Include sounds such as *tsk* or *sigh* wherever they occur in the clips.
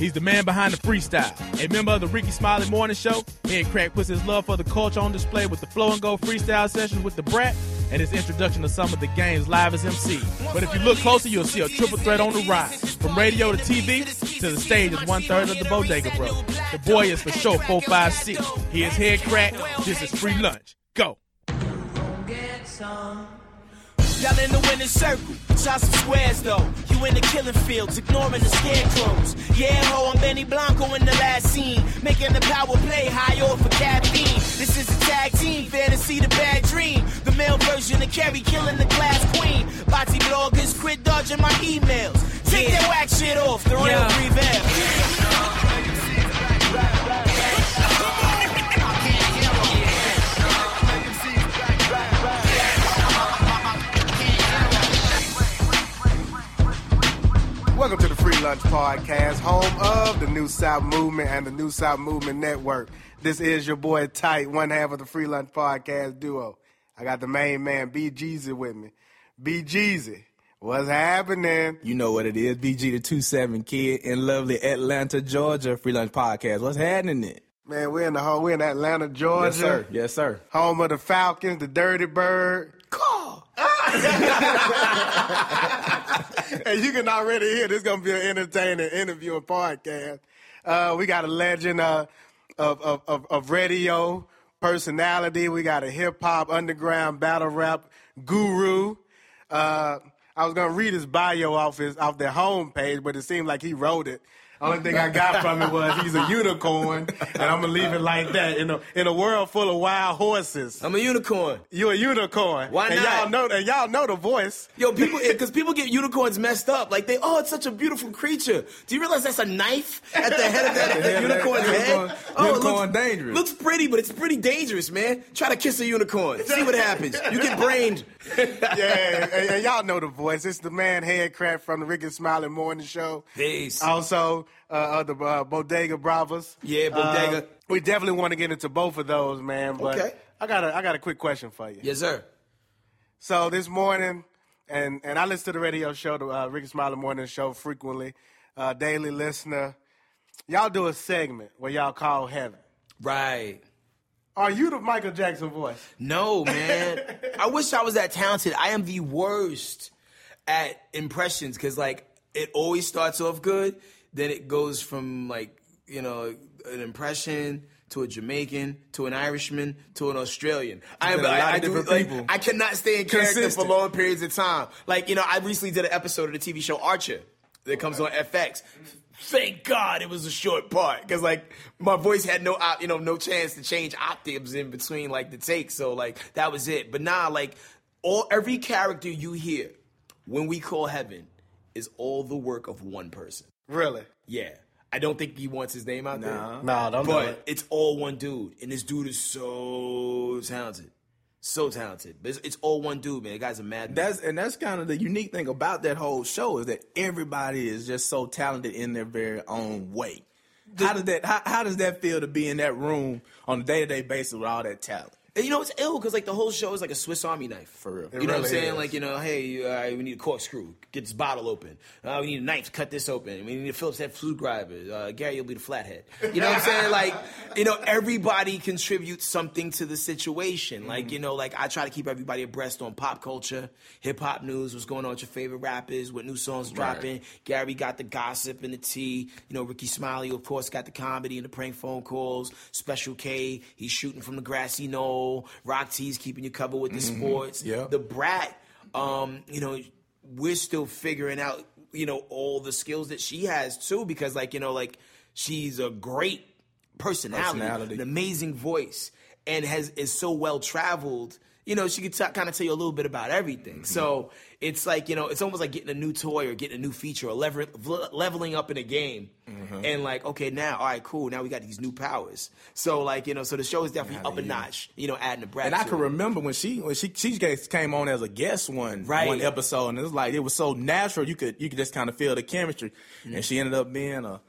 He's the man behind the freestyle. A member of the Rickey Smiley Morning Show, Headkrack puts his love for the culture on display with the Flow and Go freestyle sessions with Da Brat and his introduction to some of the games live as MC. But if you look closer, you'll see a triple threat on the rise. From radio to TV to the stage is one third of the Bodega Bro. The boy is for sure 456. He is Headkrack. This is free lunch. Go. Y'all in the winning circle, shot some squares though. You in the killing fields, ignoring the scarecrows. Yeah, ho, I'm Benny Blanco in the last scene, making the power play high off for caffeine. This is a tag team, fantasy the bad dream. The male version of Carrie killing the class queen. Body bloggers quit dodging my emails. Take that whack shit off, the real Yeah. reveal. Welcome to the Free Lunch Podcast, home of the New South Movement and the New South Movement Network. This is your boy Tight, one half of the Free Lunch Podcast duo. I got the main man, B Jeezy, with me. B Jeezy, what's happening? You know what it is. BG the 27 kid in lovely Atlanta, Georgia. Free Lunch Podcast. What's happening there? Man, we're in the home, we're in Atlanta, Georgia. Yes, sir. Yes, sir. Home of the Falcons, the Dirty Bird. Call. *laughs* and you can already hear this is gonna be an entertaining interview and podcast. Uh, we got a legend uh, of, of, of of radio personality. We got a hip hop underground battle rap guru. Uh, I was gonna read his bio off his off their homepage, but it seemed like he wrote it. Only thing I got from it was he's a unicorn, and I'm gonna leave it like that. In a in a world full of wild horses, I'm a unicorn. You're a unicorn. Why and not? y'all know and y'all know the voice. Yo, people, eh, because people get unicorns messed up. Like they, oh, it's such a beautiful creature. Do you realize that's a knife at the head of that, *laughs* that unicorn's head? Unicorn- Oh, unicorn looks, dangerous. Looks pretty, but it's pretty dangerous, man. Try to kiss a unicorn. See what happens. You get brained. *laughs* yeah, and, and y'all know the voice. It's the man Headkrack from the Rickey Smiley Morning Show. Peace. Also, uh, of the uh, Bodega Brovas. Yeah, Bodega. Uh, we definitely want to get into both of those, man. But Okay. I got a I got a quick question for you. Yes, sir. So this morning, and and I listen to the radio show, the uh, Rickey Smiley Morning Show frequently, uh, daily listener. Y'all do a segment where y'all call heaven. Right. Are you the Michael Jackson voice? No, man. I wish I was that talented. I am the worst at impressions because, like, it always starts off good, then it goes from, like, you know, an impression to a Jamaican to an Irishman to an Australian. I am a lot I, of I do, different like, people. I cannot stay in character for long periods of time. Like, you know, I recently did an episode of the TV show Archer that comes on FX. Thank God it was a short part because like my voice had no op- you know no chance to change octaves in between like the takes so like that was it. But nah like all every character you hear when we call heaven is all the work of one person. Really? yeah. I don't think he wants his name out there. Nah, don't do but it. it's all one dude and this dude is so talented so talented but it's, it's all one dude man the guy's a mad That's and that's kind of the unique thing about that whole show is that everybody is just so talented in their very own way. how does that how, how does that feel to be in that room on a day to day basis with all that talent? And you know it's ill because like the whole show is like a Swiss Army knife for real. You know what I'm saying? is. Like you know, hey, uh, we need a corkscrew, get this bottle open. Uh, we need a knife to cut this open. We need a Phillips head screwdriver. Uh, Gary, you'll be the flathead. You know what I'm saying? *laughs* Like you know, everybody contributes something to the situation. Like you know, like I try to keep everybody abreast on pop culture, hip hop news, what's going on with your favorite rappers, what new songs dropping. Gary got the gossip and the tea. You know, Rickey Smiley, of course, got the comedy and the prank phone calls. Special K, he's shooting from the grassy knoll. Rock T's keeping you covered with the sports. Yeah. Da Brat, um, you know, we're still figuring out, you know, all the skills that she has too, because like, you know, like she's a great personality, Personality. an amazing voice, and has is so well traveled. You know, she could t- kind of tell you a little bit about everything. Mm-hmm. So it's like you know, it's almost like getting a new toy or getting a new feature or lever- leveling up in a game. Mm-hmm. And like, okay, now, all right, cool. Now we got these new powers. So like, you know, so the show is definitely up a notch. You know, adding the brand. And I can it. remember when she when she she came on as a guest one Right. one episode, and it was like it was so natural. You could you could just kind of feel the chemistry, Mm. and she ended up being a,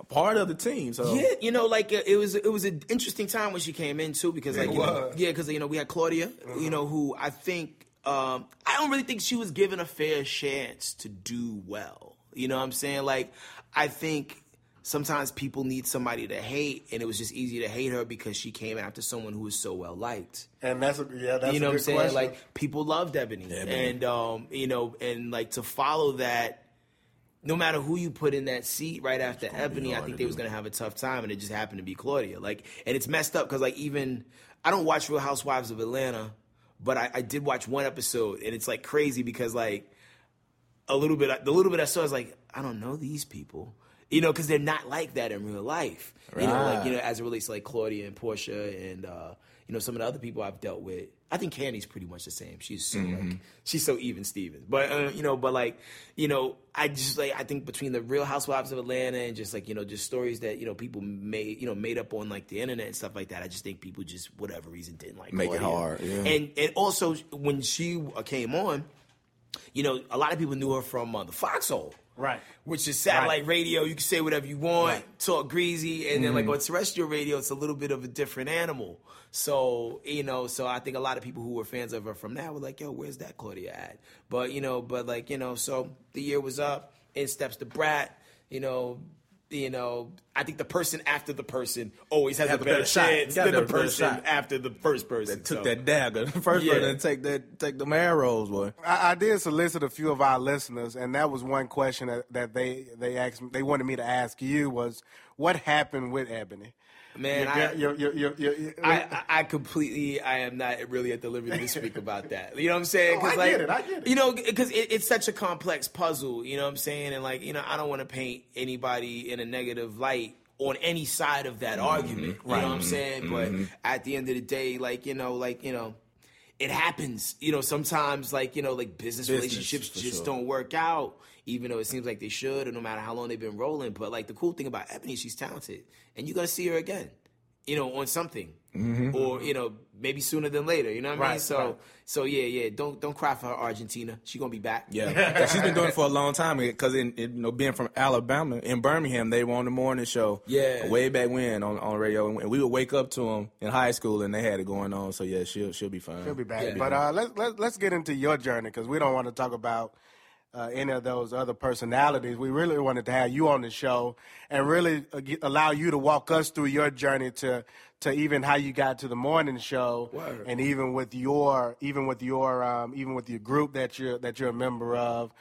a part of the team. So Yeah, you know, like it was it was an interesting time when she came in too because like you know, yeah, because you know we had Claudia, you know, who I think um, I don't really think she was given a fair chance to do well. You know what I'm saying? Like I think sometimes people need somebody to hate, and it was just easy to hate her because she came after someone who was so well liked. And that's a, yeah, that's you know what I'm saying? question. Like people loved Ebony, and um, you know, and like to follow that. No matter who you put in that seat right after Ebony, I think they was gonna have a tough time, and it just happened to be Claudia. Like, and it's messed up because like even I don't watch Real Housewives of Atlanta, but I, I did watch one episode, and it's like crazy because like a little bit, the little bit I saw is like I don't know these people, you know, because they're not like that in real life. You know, like you know, as it relates to like Claudia and Porsha and uh, you know some of the other people I've dealt with. I think Kandi's pretty much the same. She's so like she's so even Stevens, but uh, you know, but like you know, I just like I think between the Real Housewives of Atlanta and just like you know just stories that you know people made you know made up on like the internet and stuff like that. I just think people just whatever reason didn't like Make it hard, yeah. And and also when she uh, came on, you know, a lot of people knew her from uh, the Foxxhole. Right. Which is satellite Right. radio. You can say whatever you want, Right. talk greasy, and then Mm-hmm. like on terrestrial radio, it's a little bit of a different animal. So you know, so I think a lot of people who were fans of her from now were like, "Yo, where's that Claudia at?" But you know, but like you know, so the year was up. In steps Da Brat. You know. You know, I think the person after the person always has Have a a better better shot. chance than the person after the first person. That took So- that dagger. *laughs* The first Yeah. person to take that take them arrows, boy. I, I did solicit a few of our listeners, and that was one question that, that they they asked me, they wanted me to ask you was what happened with Ebony. Man, I- your- your- your- your- your- I, I, completely, I am not really at the liberty to speak about that. You know what I'm saying? Oh, I like, get it, I get it. You know, because it, it's such a complex puzzle. You know what I'm saying? And like, you know, I don't want to paint anybody in a negative light on any side of that mm-hmm. argument. You know what I'm saying? But mm-hmm. at the end of the day, like, you know, like, you know. It happens, you know. Sometimes, like you know, like business, Business, relationships just sure. don't work out, even though it seems like they should, or no matter how long they've been rolling. But like the cool thing about Ebony, she's talented, and you're gonna see her again, you know, on something, or you know, maybe sooner than later. You know what I mean? Right, So, right. so yeah, yeah. Don't don't cry for her, Argentina. She's gonna be back. Yeah, *laughs* she's been doing it for a long time. Because in, in, you know, being from Alabama, in Birmingham, they were on the morning show. Yeah. way back when on on radio, and we would wake up to them in high school, and they had it going on. So yeah, she'll she'll be fine. She'll be back. Yeah. But uh, let's let, let's get into your journey because we don't want to talk about uh, any of those other personalities. We really wanted to have you on the show and really uh, get, allow you to walk us through your journey to to even how you got to the morning show, Word. and even with your even with your um, even with your group that you're that you're a member of.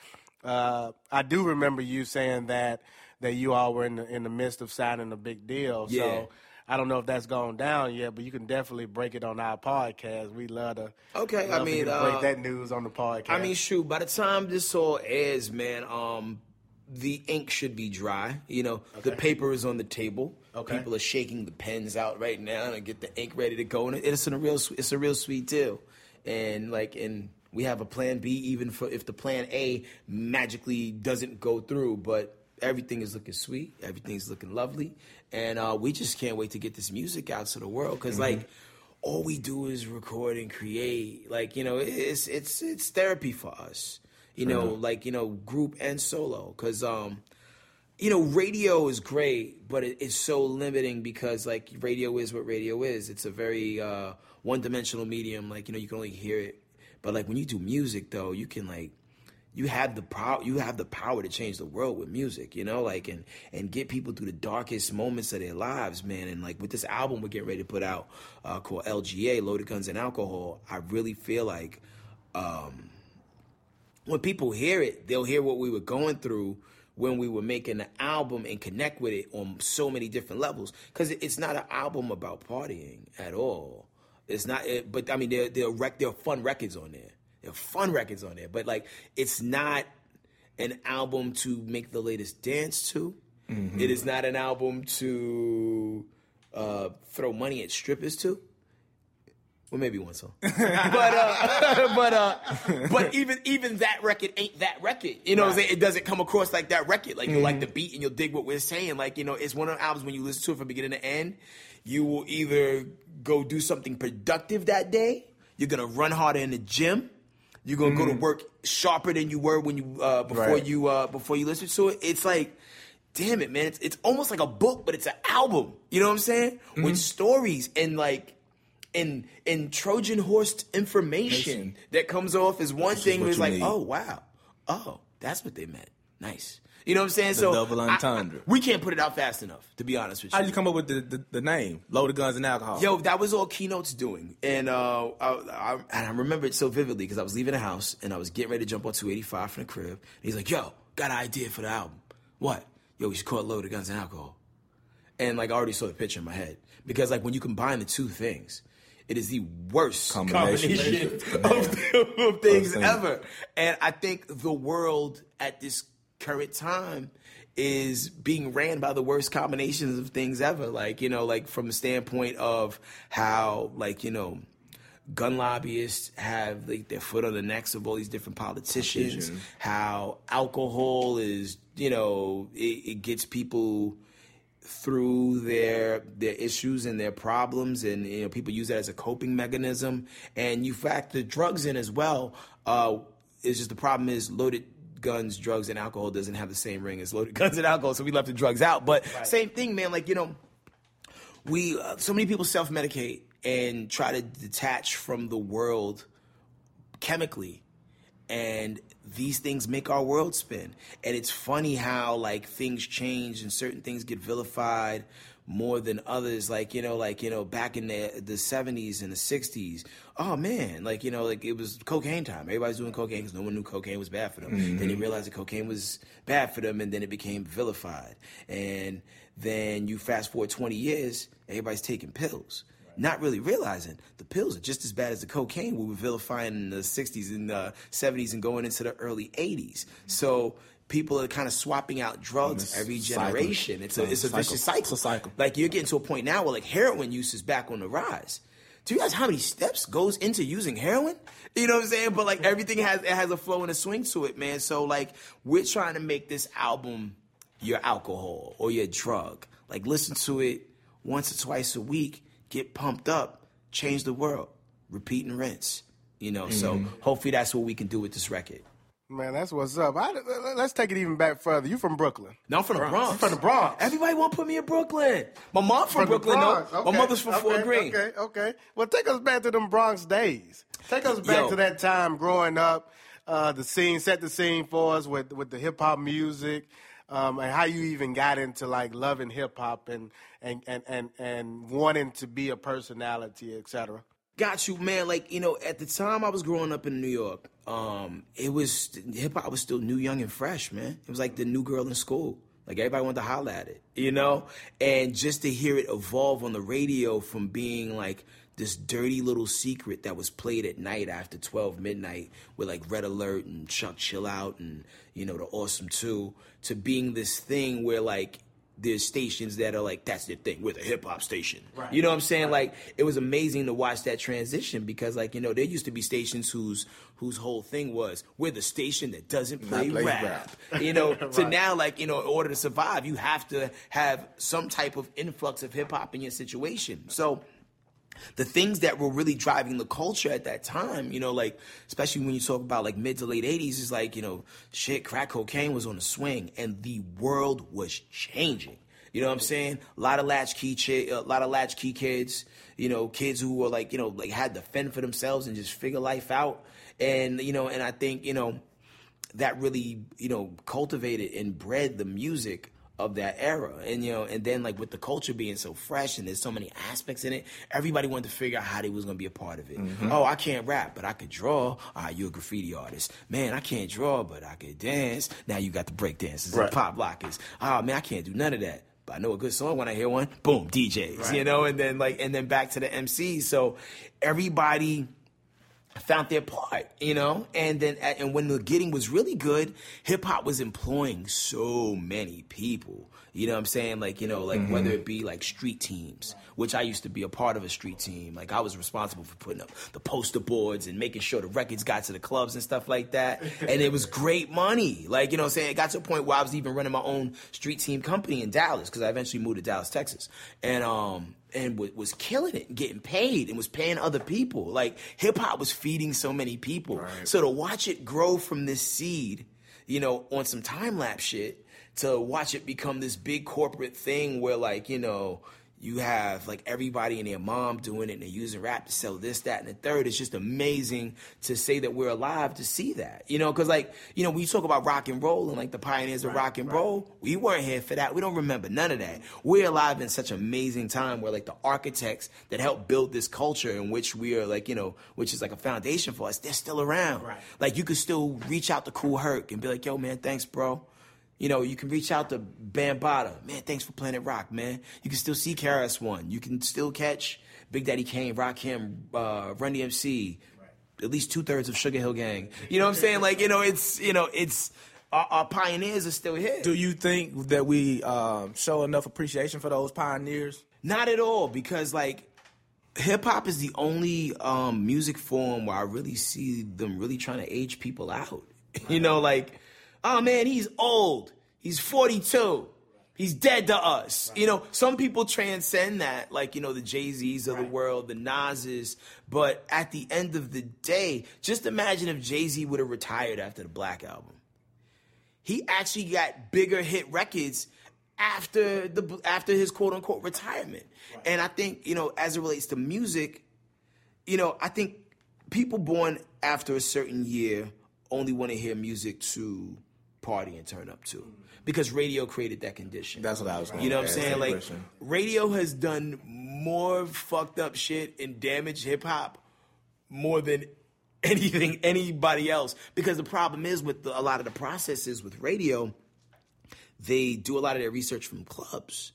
Uh, I do remember you saying that that you all were in the in the midst of signing a big deal. Yeah. So. I don't know if that's gone down yet, but you can definitely break it on our podcast. We love to. Okay, I love for mean, to uh, break that news on the podcast. I mean, shoot. By the time this all airs, man, um, the ink should be dry. You know, the paper is on the table. Okay. People are shaking the pens out right now and get the ink ready to go, and it- it's a real, it's a real sweet deal. And like, and we have a plan B even for if the plan A magically doesn't go through, but. Everything is looking sweet. Everything's looking lovely, and uh, we just can't wait to get this music out to the world. Because like, all we do is record and create. Like you know, it's it's it's therapy for us. You know, like you know, group and solo. Because um, you know, radio is great, but it, it's so limiting because like radio is what radio is. It's a very uh, one-dimensional medium. Like you know, you can only hear it. But like when you do music, though, you can like you have the power you have the power to change the world with music you know like and and get people through the darkest moments of their lives man. And like with this album we're getting ready to put out uh, called lga loaded guns and alcohol i really feel like um when people hear it they'll hear what we were going through when we were making the album and connect with it on so many different levels. Because it's not an album about partying at all. It's not it, but i mean there there are rec, there are fun records on there there are fun records on there but like it's not an album to make the latest dance to It is not an album to uh, throw money at strippers to well, maybe one song, *laughs* but uh, *laughs* but uh, but even even that record ain't that record. You know, what I'm saying? it doesn't come across like that record. Like you like the beat and you'll dig what we're saying. Like you know, it's one of the albums when you listen to it from beginning to end, you will either go do something productive that day. You're gonna run harder in the gym. You're gonna go to work sharper than you were when you uh, before Right. you uh, before you listen to it. It's like. Damn it, man! It's, it's almost like a book, but it's an album. You know what I'm saying? With stories and like and and Trojan horse information Nation. that comes off as one thing what was you like, need. oh wow, oh that's what they meant. nice. You know what I'm saying? so double I- entendre. we can't put it out fast enough, to be honest with you. How did you come up with the, the, the name? Loaded Guns and Alcohol. Yo, that was all Keno's doing, and uh, I, I, and I remember it so vividly because I was leaving the house and I was getting ready to jump on 285 from the crib. And he's like, "Yo, got an idea for the album? What? Yo, we should call it Loaded Guns and Alcohol." And like I already saw the picture in my head because like when you combine the two things, it is the worst Combination. combination *laughs* of, of things ever. And I think the world at this current time is being ran by the worst combinations of things ever. Like, you know, like from the standpoint of how, like, you know, gun lobbyists have like their foot on the necks of all these different politicians, Politicians. how alcohol is, you know, it, it gets people through their their issues and their problems and you know people use that as a coping mechanism and you factor drugs in as well uh it's just the problem is loaded guns drugs and alcohol doesn't have the same ring as loaded *laughs* guns and alcohol so we left the drugs out. But same thing man like you know we uh, so many people self-medicate and try to detach from the world chemically and these things make our world spin. And it's funny how like things change and certain things get vilified more than others like you know like you know back in the the 70s and the 60s oh man like you know like it was cocaine time. Everybody's doing cocaine because no one knew cocaine was bad for them. Then they mm-hmm. realized that cocaine was bad for them and then it became vilified. And then you fast forward 20 years everybody's taking pills. Not really realizing the pills are just as bad as the cocaine we were vilifying in the 60s and uh, the 70s and going into the early 80s. Mm-hmm. So people are kind of swapping out drugs every cycle. generation. It's a, it's a Cycle. vicious cycle. It's a cycle. Like you're getting to a point now where like heroin use is back on the rise. Do you guys how many steps goes into using heroin? You know what I'm saying? But like everything has it has a flow and a swing to it, man. So like we're trying to make this album your alcohol or your drug. Like listen to it once or twice a week, get pumped up, change the world, repeat and rinse. You know, so mm-hmm. hopefully that's what we can do with this record. Man, that's what's up. I, let's take it even back further. You from Brooklyn? No, I'm from the Bronx. You from the Bronx? Everybody want to put me in Brooklyn. My mom from, the Brooklyn, though. Okay, My mother's from okay, Fort Greene. Okay, okay. Well, take us back to them Bronx days. Take us back Yo. to that time growing up. Uh, the scene, set the scene for us with with the hip hop music, um, and how you even got into like loving hip hop and and, and and and wanting to be a personality, etc. Got you, man. Like you know, at the time I was growing up in New York, um, it was hip hop was still new, young, and fresh, man. It was like the new girl in school. Like everybody wanted to holler at it, you know. And just to hear it evolve on the radio from being like this dirty little secret that was played at night after 12 midnight with like Red Alert and Chuck Chill Out and you know the Awesome Two to being this thing where like there's stations that are like that's their thing we're the hip hop station you know what i'm saying? Like it was amazing to watch that transition because like you know there used to be stations whose whose whole thing was we're the station that doesn't play, play rap. rap. *laughs* you know *laughs* to now like you know in order to survive you have to have some type of influx of hip hop in your situation. So the things that were really driving the culture at that time, you know, like especially when you talk about like mid to late '80s, is like you know, shit, crack cocaine was on the swing, and the world was changing. You know what I'm saying? A lot of latchkey, chi- a lot of latchkey kids, you know, kids who were like, you know, like had to fend for themselves and just figure life out, and you know, and I think you know, that really you know cultivated and bred the music of that era. And you know and then like with the culture being so fresh and there's so many aspects in it everybody wanted to figure out how they was going to be a part of it. Oh i can't rap but i could draw. Ah you a graffiti artist. Man i can't draw but i could dance. Now you got the break dancers Right. and pop lockers. Oh man i can't do none of that. But I know a good song when I hear one. Boom, DJs, you know, and then like, and then back to the MCs. So everybody found their part, you know, and then and when the getting was really good, hip hop was employing so many people. You know what I'm saying? Like, you know, like whether it be like street teams, which I used to be a part of a street team. Like I was responsible for putting up the poster boards and making sure the records got to the clubs and stuff like that. and it was *laughs* great money. Like, you know what I'm saying? It got to a point where I was even running my own street team company in Dallas because I eventually moved to Dallas, Texas. And um and w- was killing it getting paid and was paying other people. Like hip hop was feeding so many people. So to watch it grow from this seed, you know, on some time lapse shit, to watch it become this big corporate thing where like, you know, You have like everybody and their mom doing it and they're using rap to sell this, that, and the third. It's just amazing to say that we're alive to see that. You know, because like, you know, when you talk about rock and roll and like the pioneers of rock and roll, we weren't here for that. We don't remember none of that. We're alive in such amazing time where like the architects that helped build this culture in which we are like, you know, which is like a foundation for us, they're still around. Right. Like you could still reach out to Kool Herc and be like, yo, man, thanks, bro. You know, you can reach out to Bambaataa. Man, thanks for Planet Rock, man. You can still see KRS One. You can still catch Big Daddy Kane, Rakim, uh, Run DMC, at least two thirds of Sugarhill Gang. You know what I'm saying? Like, you know, it's you know, it's our, our pioneers are still here. Do you think that we um, show enough appreciation for those pioneers? Not at all, because like hip hop is the only um, music form where I really see them really trying to age people out. *laughs* You know, like, oh man, he's old. He's 42. He's dead to us. You know, some people transcend that, like, you know, the Jay Z's of the world, the Nas's. But at the end of the day, just imagine if Jay Z would have retired after the Black Album he actually got bigger hit records after the after his quote unquote retirement. And I think you know, as it relates to music, you know, I think people born after a certain year only want to hear music to party and turn up to because radio created that condition. That's what I was. You know what I'm saying? Like question. radio has done more fucked up shit and damaged hip hop more than *laughs* anything anybody else. Because the problem is with the, a lot of the processes with radio, they do a lot of their research from clubs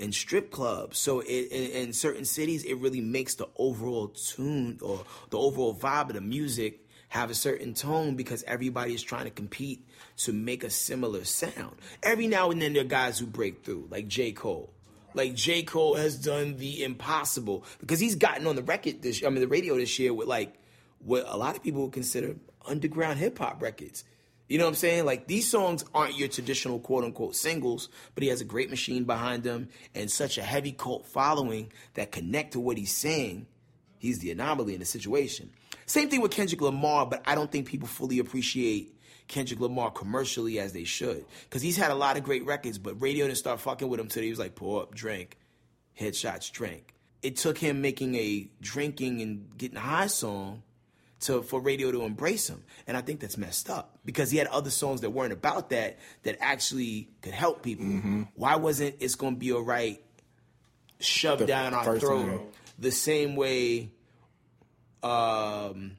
and strip clubs. So it, in, in certain cities, it really makes the overall tune or the overall vibe of the music have a certain tone because everybody is trying to compete to make a similar sound. Every now and then there are guys who break through, like J. Cole. Like J. Cole has done the impossible because he's gotten on the record this I mean the radio this year with like what a lot of people would consider underground hip hop records. You know what I'm saying? Like these songs aren't your traditional quote unquote singles, but he has a great machine behind him and such a heavy cult following that connect to what he's saying. He's the anomaly in the situation. Same thing with Kendrick Lamar, but I don't think people fully appreciate Kendrick Lamar commercially as they should. Because he's had a lot of great records, but radio didn't start fucking with him till he was like, pull up, drink, headshots, drink. It took him making a drinking and getting high song to for radio to embrace him. And I think that's messed up because he had other songs that weren't about that that actually could help people. Mm-hmm. Why wasn't it's gonna be alright shoved The down our throat time. the same way um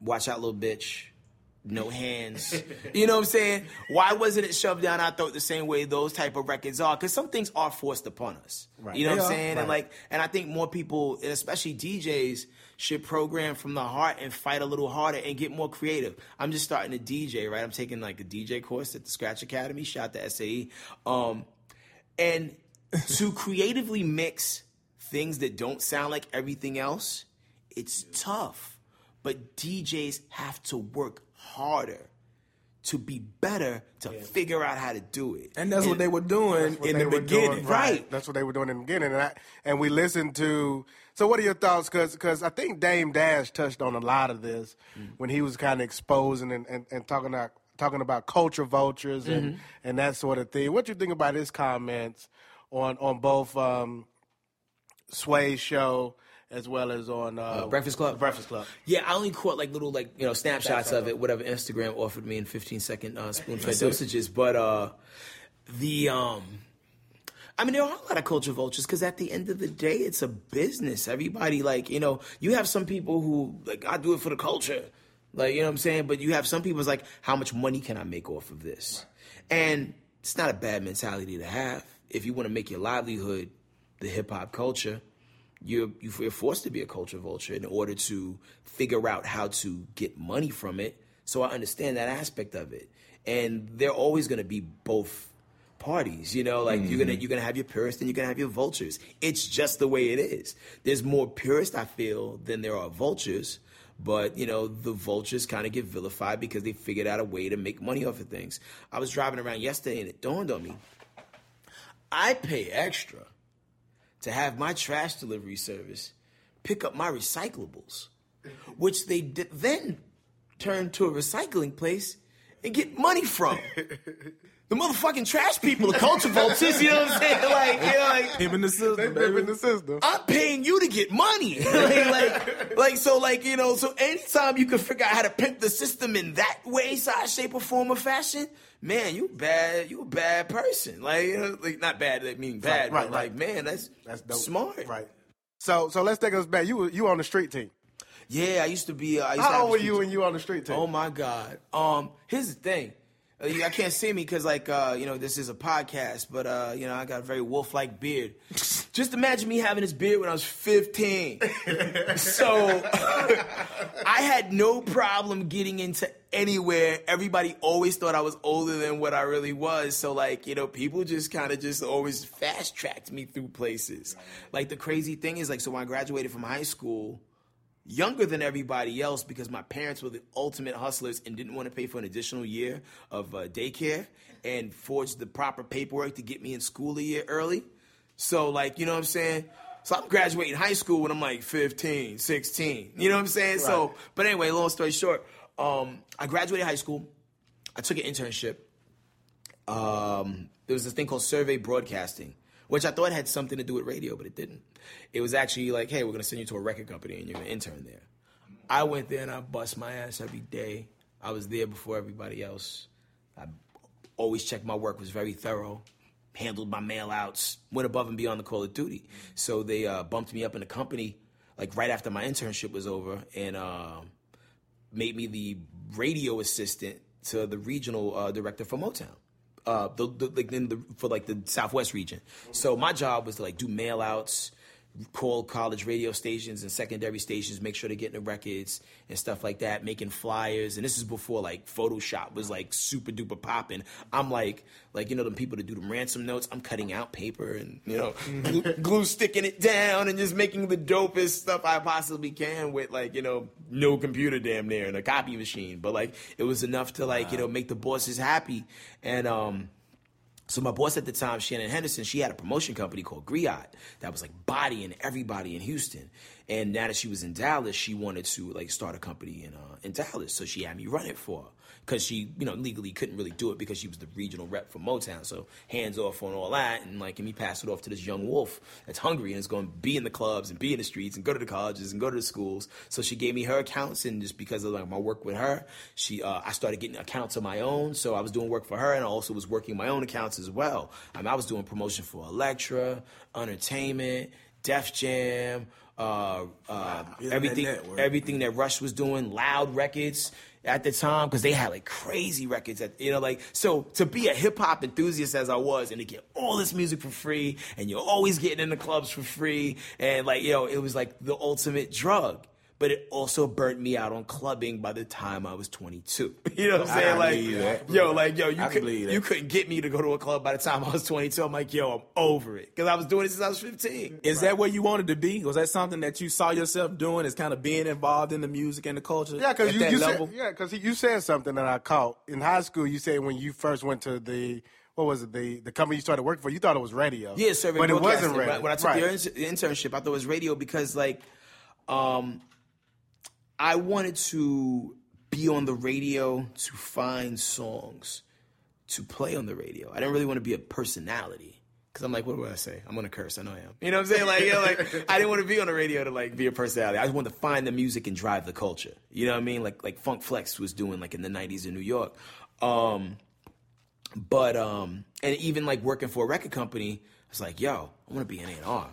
watch out little bitch. No hands. *laughs* You know what i'm saying? Why wasn't it shoved down our throat the same way those type of records are? Because some things are forced upon us. Right. you know They what i'm saying? And like and i think more people and especially djs should program from the heart and fight a little harder and get more creative. I'm just starting to dj right? I'm taking like a dj course at the scratch academy. Shout to sae um and to creatively mix things that don't sound like everything else, it's tough. But DJs have to work harder to be better to figure out how to do it. And that's what they were doing in the beginning. doing, right. That's what they were doing in the beginning, and I, and we listened to. So, what are your thoughts? Because because I think Dame Dash touched on a lot of this Mm. when he was kind of exposing and, and, and talking about talking about culture vultures and Mm-hmm. and that sort of thing. What do you think about his comments on on both um, Sway's show as well as on uh, Breakfast Club. Breakfast Club. Yeah, I only caught like little like you know snapshots of it, whatever Instagram offered me in 15 second uh, spoon fed dosages. But uh, the um, I mean, there are a lot of culture vultures because at the end of the day, it's a business. Everybody like you know, you have some people who like I do it for the culture, like you know what I'm saying. But you have some people who's like, how much money can I make off of this? And it's not a bad mentality to have if you want to make your livelihood the hip hop culture you're you're forced to be a culture vulture in order to figure out how to get money from it. So I understand that aspect of it, and they're always going to be both parties. You know, like you're gonna mm-hmm. you're gonna have your purists and you're gonna have your vultures. It's just the way it is. There's more purists I feel than there are vultures. But you know the vultures kind of get vilified because they figured out a way to make money off of things. I was driving around yesterday and it dawned on me. I pay extra to have my trash delivery service pick up my recyclables, which they d- then turn to a recycling place and get money from. *laughs* The motherfucking trash people, the culture vultures, you know what I'm saying? *laughs* Like, you know, like Him in the system, They baby. in the system. I'm paying you to get money. *laughs* like, like, like, so, like, you know, so anytime you can figure out how to pimp the system in that way, size, shape, or form, or fashion, man, you bad, you a bad person. Like, you know, like not bad, that mean bad, Right, but right, like, man, that's That's dope. smart. Right. So so let's take us back. You were you on the street team. Yeah, I used to be. Uh, I used to How have old were you when you were on the street team? Oh my God. Um, here's the thing. Uh, you- I can't see me because, like, uh, you know, this is a podcast, but uh, you know, I got a very wolf-like beard. *laughs* Just imagine me having this beard when I was 15. *laughs* so *laughs* I had no problem getting into anywhere. Everybody always thought I was older than what I really was. So, like, you know, people just kind of just always fast-tracked me through places. Like, the crazy thing is, like, so when I graduated from high school younger than everybody else because my parents were the ultimate hustlers and didn't want to pay for an additional year of uh, daycare and forged the proper paperwork to get me in school a year early. So, like, you know what I'm saying? So I'm graduating high school when I'm like 15, 16. You know what I'm saying? So, but anyway, long story short, um, I graduated high school. I took an internship. Um, there was this thing called survey broadcasting, which I thought had something to do with radio, but it didn't. It was actually like, hey, we're gonna send you to a record company and you're gonna intern there. I went there and I bust my ass every day. I was there before everybody else. I always checked my work, was very thorough, handled my mail outs, went above and beyond the call of duty. So they uh, bumped me up in the company like right after my internship was over and um made me the radio assistant to the regional uh, director for Motown. Uh, the, the, like in the, for like the Southwest region. So my job was to like do mail outs, call college radio stations and secondary stations, make sure they're getting the records and stuff like that, making flyers. And this is before like Photoshop was like super duper popping. I'm like, like, you know, them people that do the ransom notes, I'm cutting out paper and, you know, glue, glue sticking it down and just making the dopest stuff I possibly can with like, you know, no computer damn near and a copy machine. But like, it was enough to like, you know, make the bosses happy. And, um, so my boss at the time, Shannon Henderson, she had a promotion company called Griot that was like bodying everybody in Houston. And now that she was in Dallas, she wanted to like start a company in uh, in Dallas. So she had me run it for her because she, you know, legally couldn't really do it because she was the regional rep for Motown. So hands off on all that, and like, and me pass it off to this young wolf that's hungry and is going to be in the clubs and be in the streets and go to the colleges and go to the schools. So she gave me her accounts, and just because of like my work with her, she, uh, I started getting accounts of my own. So I was doing work for her, and I also was working my own accounts as well. I mean, I was doing promotion for Elektra, Entertainment, Def Jam. Uh, uh, everything, network. everything that Rush was doing, Loud Records at the time, because they had like crazy records. At, you know, like so to be a hip hop enthusiast as I was, and to get all this music for free, and you're always getting in the clubs for free, and like you know, it was like the ultimate drug. But it also burnt me out on clubbing by the time I was 22. *laughs* You know what I'm saying? can Like, that. yo, like yo, you could, believe you couldn't get me to go to a club by the time I was 22. I'm like, yo, I'm over it because I was doing it since I was 15. Is that where you wanted to be? Was that something that you saw yourself doing? Is kind of being involved in the music and the culture? Yeah, because at you, that you level. said, yeah, because you said something that I caught in high school. You said when you first went to the what was it the the company you started working for, you thought it was radio. Yeah, survey but it wasn't radio. When- When I took right. the inter- internship, I thought it was radio because like, um, I wanted to be on the radio to find songs to play on the radio. I didn't really want to be a personality. Cause I'm like, what do I say? I'm gonna curse. I know I am. You know what I'm saying? Like, you know, like I didn't want to be on the radio to like be a personality. I just wanted to find the music and drive the culture. You know what I mean? Like, like Funk Flex was doing like in the '90s in New York. Um, but um, and even like working for a record company, I was like, yo, I want to be an A&R.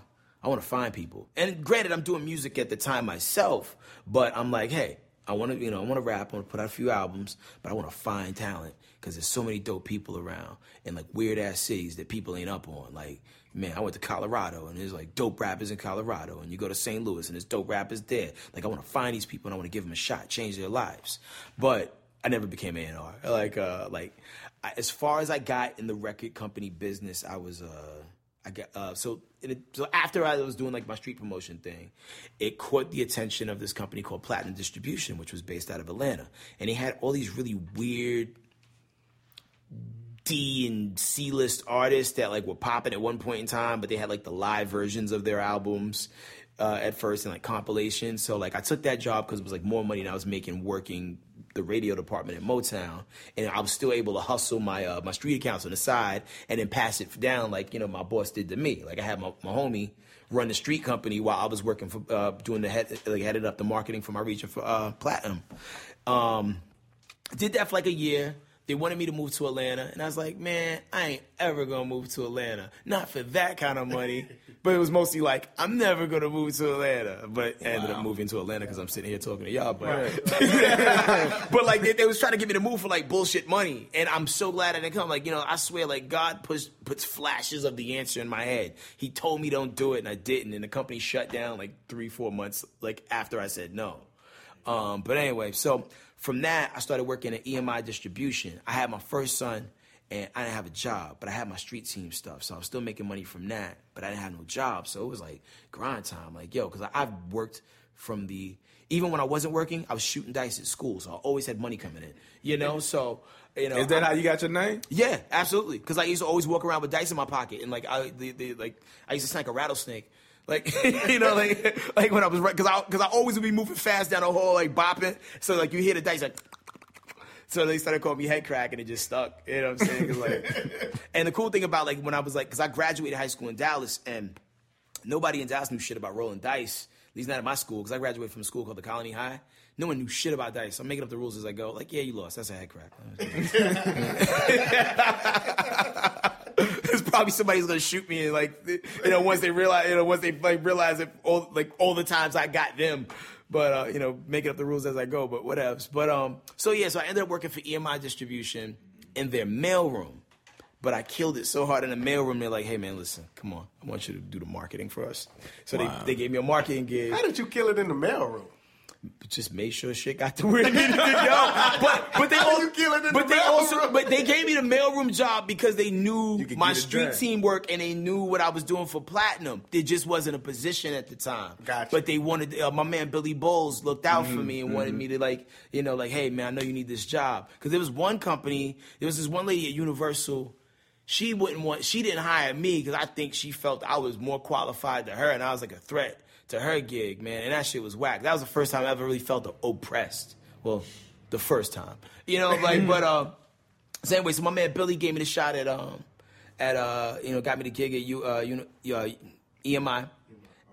I want to find people. And granted, I'm doing music at the time myself, but I'm like, hey, I want to, you know, I want to rap. I want to put out a few albums, but I want to find talent because there's so many dope people around in like weird ass cities that people ain't up on. Like, man, I went to Colorado and there's like dope rappers in Colorado, and you go to St. Louis and there's dope rappers there. Like, I want to find these people and I want to give them a shot, change their lives. But I never became A&R. Like, uh, like I, as far as I got in the record company business, I was, uh, I uh, so it, so after I was doing like my street promotion thing, it caught the attention of this company called Platinum Distribution, which was based out of Atlanta, and they had all these really weird D and C list artists that like were popping at one point in time, but they had like the live versions of their albums uh, at first and like compilations. So like I took that job because it was like more money than I was making working the radio department at Motown, and I was still able to hustle my uh, my street accounts on the side and then pass it down like you know my boss did to me. Like I had my, my homie run the street company while I was working for uh, doing the head like headed up the marketing for my region for uh, Platinum. Um, did that for like a year. They wanted me to move to Atlanta, and I was like, man, I ain't ever gonna move to Atlanta. Not for that kind of money. *laughs* but it was mostly like, I'm never gonna move to Atlanta. But I ended up moving to Atlanta because I'm sitting here talking to y'all. But, *laughs* but like, they, they was trying to get me to move for like bullshit money, and I'm so glad I didn't come. Like, you know, I swear, like God puts puts flashes of the answer in my head. He told me don't do it, and I didn't, and the company shut down like three, four months like after I said no. Um, but anyway, so from that, I started working at EMI distribution. I had my first son, and I didn't have a job, but I had my street team stuff, so I was still making money from that. But I didn't have no job, so it was like grind time. Like yo, because I've worked from the even when I wasn't working, I was shooting dice at school, so I always had money coming in. You know, so you know. Is that I- how you got your name? yeah, absolutely. Because I used to always walk around with dice in my pocket, and like I, the, the, like I used to snag a rattlesnake. Like *laughs* you know, like like when I was because I because I always would be moving fast down the hall, like bopping. So like you hear the dice like. *tsk* So they started calling me head crack, and it just stuck. You know what I'm saying? like, *laughs* and the cool thing about like when I was like, because I graduated high school in Dallas, and nobody in Dallas knew shit about rolling dice. At least not at my school, because I graduated from a school called the Colony High. No one knew shit about dice. I'm making up the rules as I go. Like, yeah, you lost. That's a head crack. *laughs* *laughs* There's probably somebody who's gonna shoot me, and like, you know, once they realize, you know, once they like realize it, all like all the times I got them. But uh, you know, making up the rules as I go. But whatevs. But um, so yeah, so I ended up working for EMI distribution in their mailroom. But I killed it so hard in the mailroom. They're like, "Hey man, listen, come on, I want you to do the marketing for us." So they, they gave me a marketing gig. How did you kill it in the mailroom? Just made sure shit got to where it needed to go. *laughs* But but they it in but the they also mailroom? but they gave me the mailroom job because they knew my street team work and they knew what I was doing for platinum. There just wasn't a position at the time. Gotcha. But they wanted uh, my man Billy Bowles looked out Mm-hmm, for me and wanted me to like you know like hey man I know you need this job because there was one company there was this one lady at Universal. She wouldn't want. She didn't hire me because I think she felt I was more qualified to her, and I was like a threat to her gig, man. And that shit was whack. That was the first time I ever really felt oppressed. Well, the first time, you know, like. but uh, so anyway, so my man Billy gave me the shot at um at uh you know got me the gig at U uh, uni, uh EMI.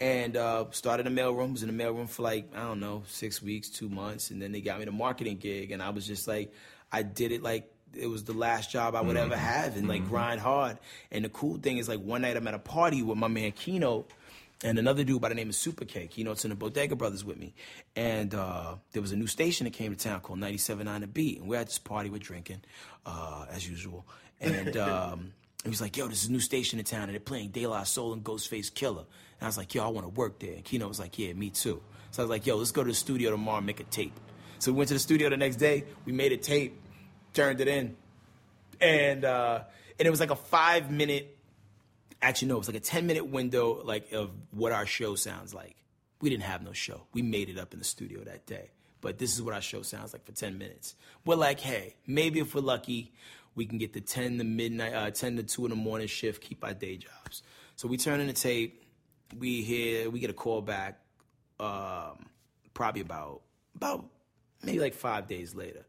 And uh, started a mailroom. Was in the mailroom for like I don't know six weeks, two months, and then they got me the marketing gig. And I was just like, I did it like it was the last job I would ever have, and like grind hard. And the cool thing is like one night I'm at a party with my man Keno and another dude by the name of Super K, you know, it's in the Bodega Brothers with me. And uh, there was a new station that came to town called 97.9 The Beat. And we're at this party, we're drinking, uh, as usual. And *laughs* um, he was like, yo, this is a new station in town, and they're playing De La Soul and Ghostface Killah. And I was like, yo, I want to work there. And Keno was like, yeah, me too. So I was like, yo, let's go to the studio tomorrow and make a tape. So we went to the studio the next day, we made a tape, turned it in. And uh, and it was like a five minute actually no, it was like a 10 minute window like of what our show sounds like. We didn't have no show. We made it up in the studio that day. But this is what our show sounds like for 10 minutes. We're like, hey, maybe if we're lucky, we can get the 10 to midnight, uh, 10 to 2 in the morning shift, keep our day jobs. So we turn in the tape. We hear, we get a call back, um, probably about, about maybe like five days later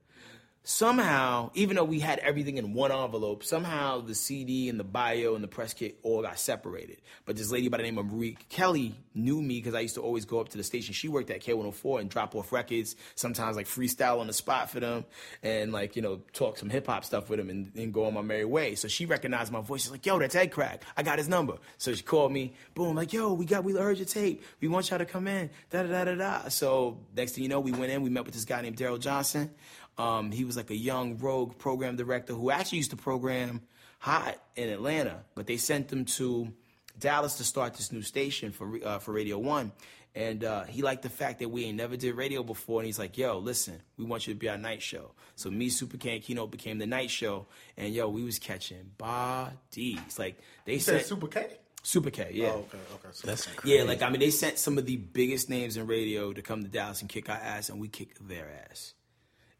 somehow, even though we had everything in one envelope, somehow the CD and the bio and the press kit all got separated. But this lady by the name of Marie Kelly knew me because I used to always go up to the station. She worked at K104 and drop off records, sometimes like freestyle on the spot for them and like, you know, talk some hip hop stuff with them and, and go on my merry way. So she recognized my voice. She's like, yo, that's Ed Crack. I got his number. So she called me, boom, like, yo, we got, we heard your tape. We want y'all to come in, da da da da da. So next thing you know, we went in, we met with this guy named Daryl Johnson. Um, he was like a young rogue program director who actually used to program Hot in Atlanta, but they sent him to Dallas to start this new station for uh, for Radio One. And uh, he liked the fact that we ain't never did radio before, and he's like, "Yo, listen, we want you to be our night show." So me, Super K, and Keno became the night show, and yo, we was catching bodies. Like they You said, said Super K? Super K, yeah. Oh, okay, okay. Super That's K. Yeah, like I mean, they sent some of the biggest names in radio to come to Dallas and kick our ass, and we kicked their ass.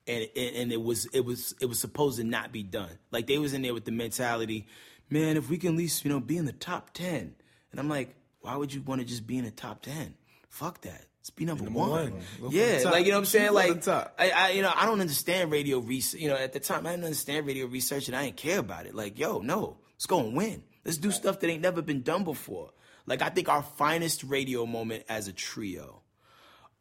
And, and and it was it was it was supposed to not be done. Like they was in there with the mentality, man, if we can at least you know be in the top ten. And I'm like, why would you want to just be in the top ten? Fuck that. Let's be number, Number one. one. Go for the Yeah, like you know what I'm saying. For Like. I, I, you know, I don't understand radio research. You know, at the time, I didn't understand radio research, and I didn't care about it. Like, yo, no, let's go and win. Let's do stuff that ain't never been done before. Like, I think our finest radio moment as a trio.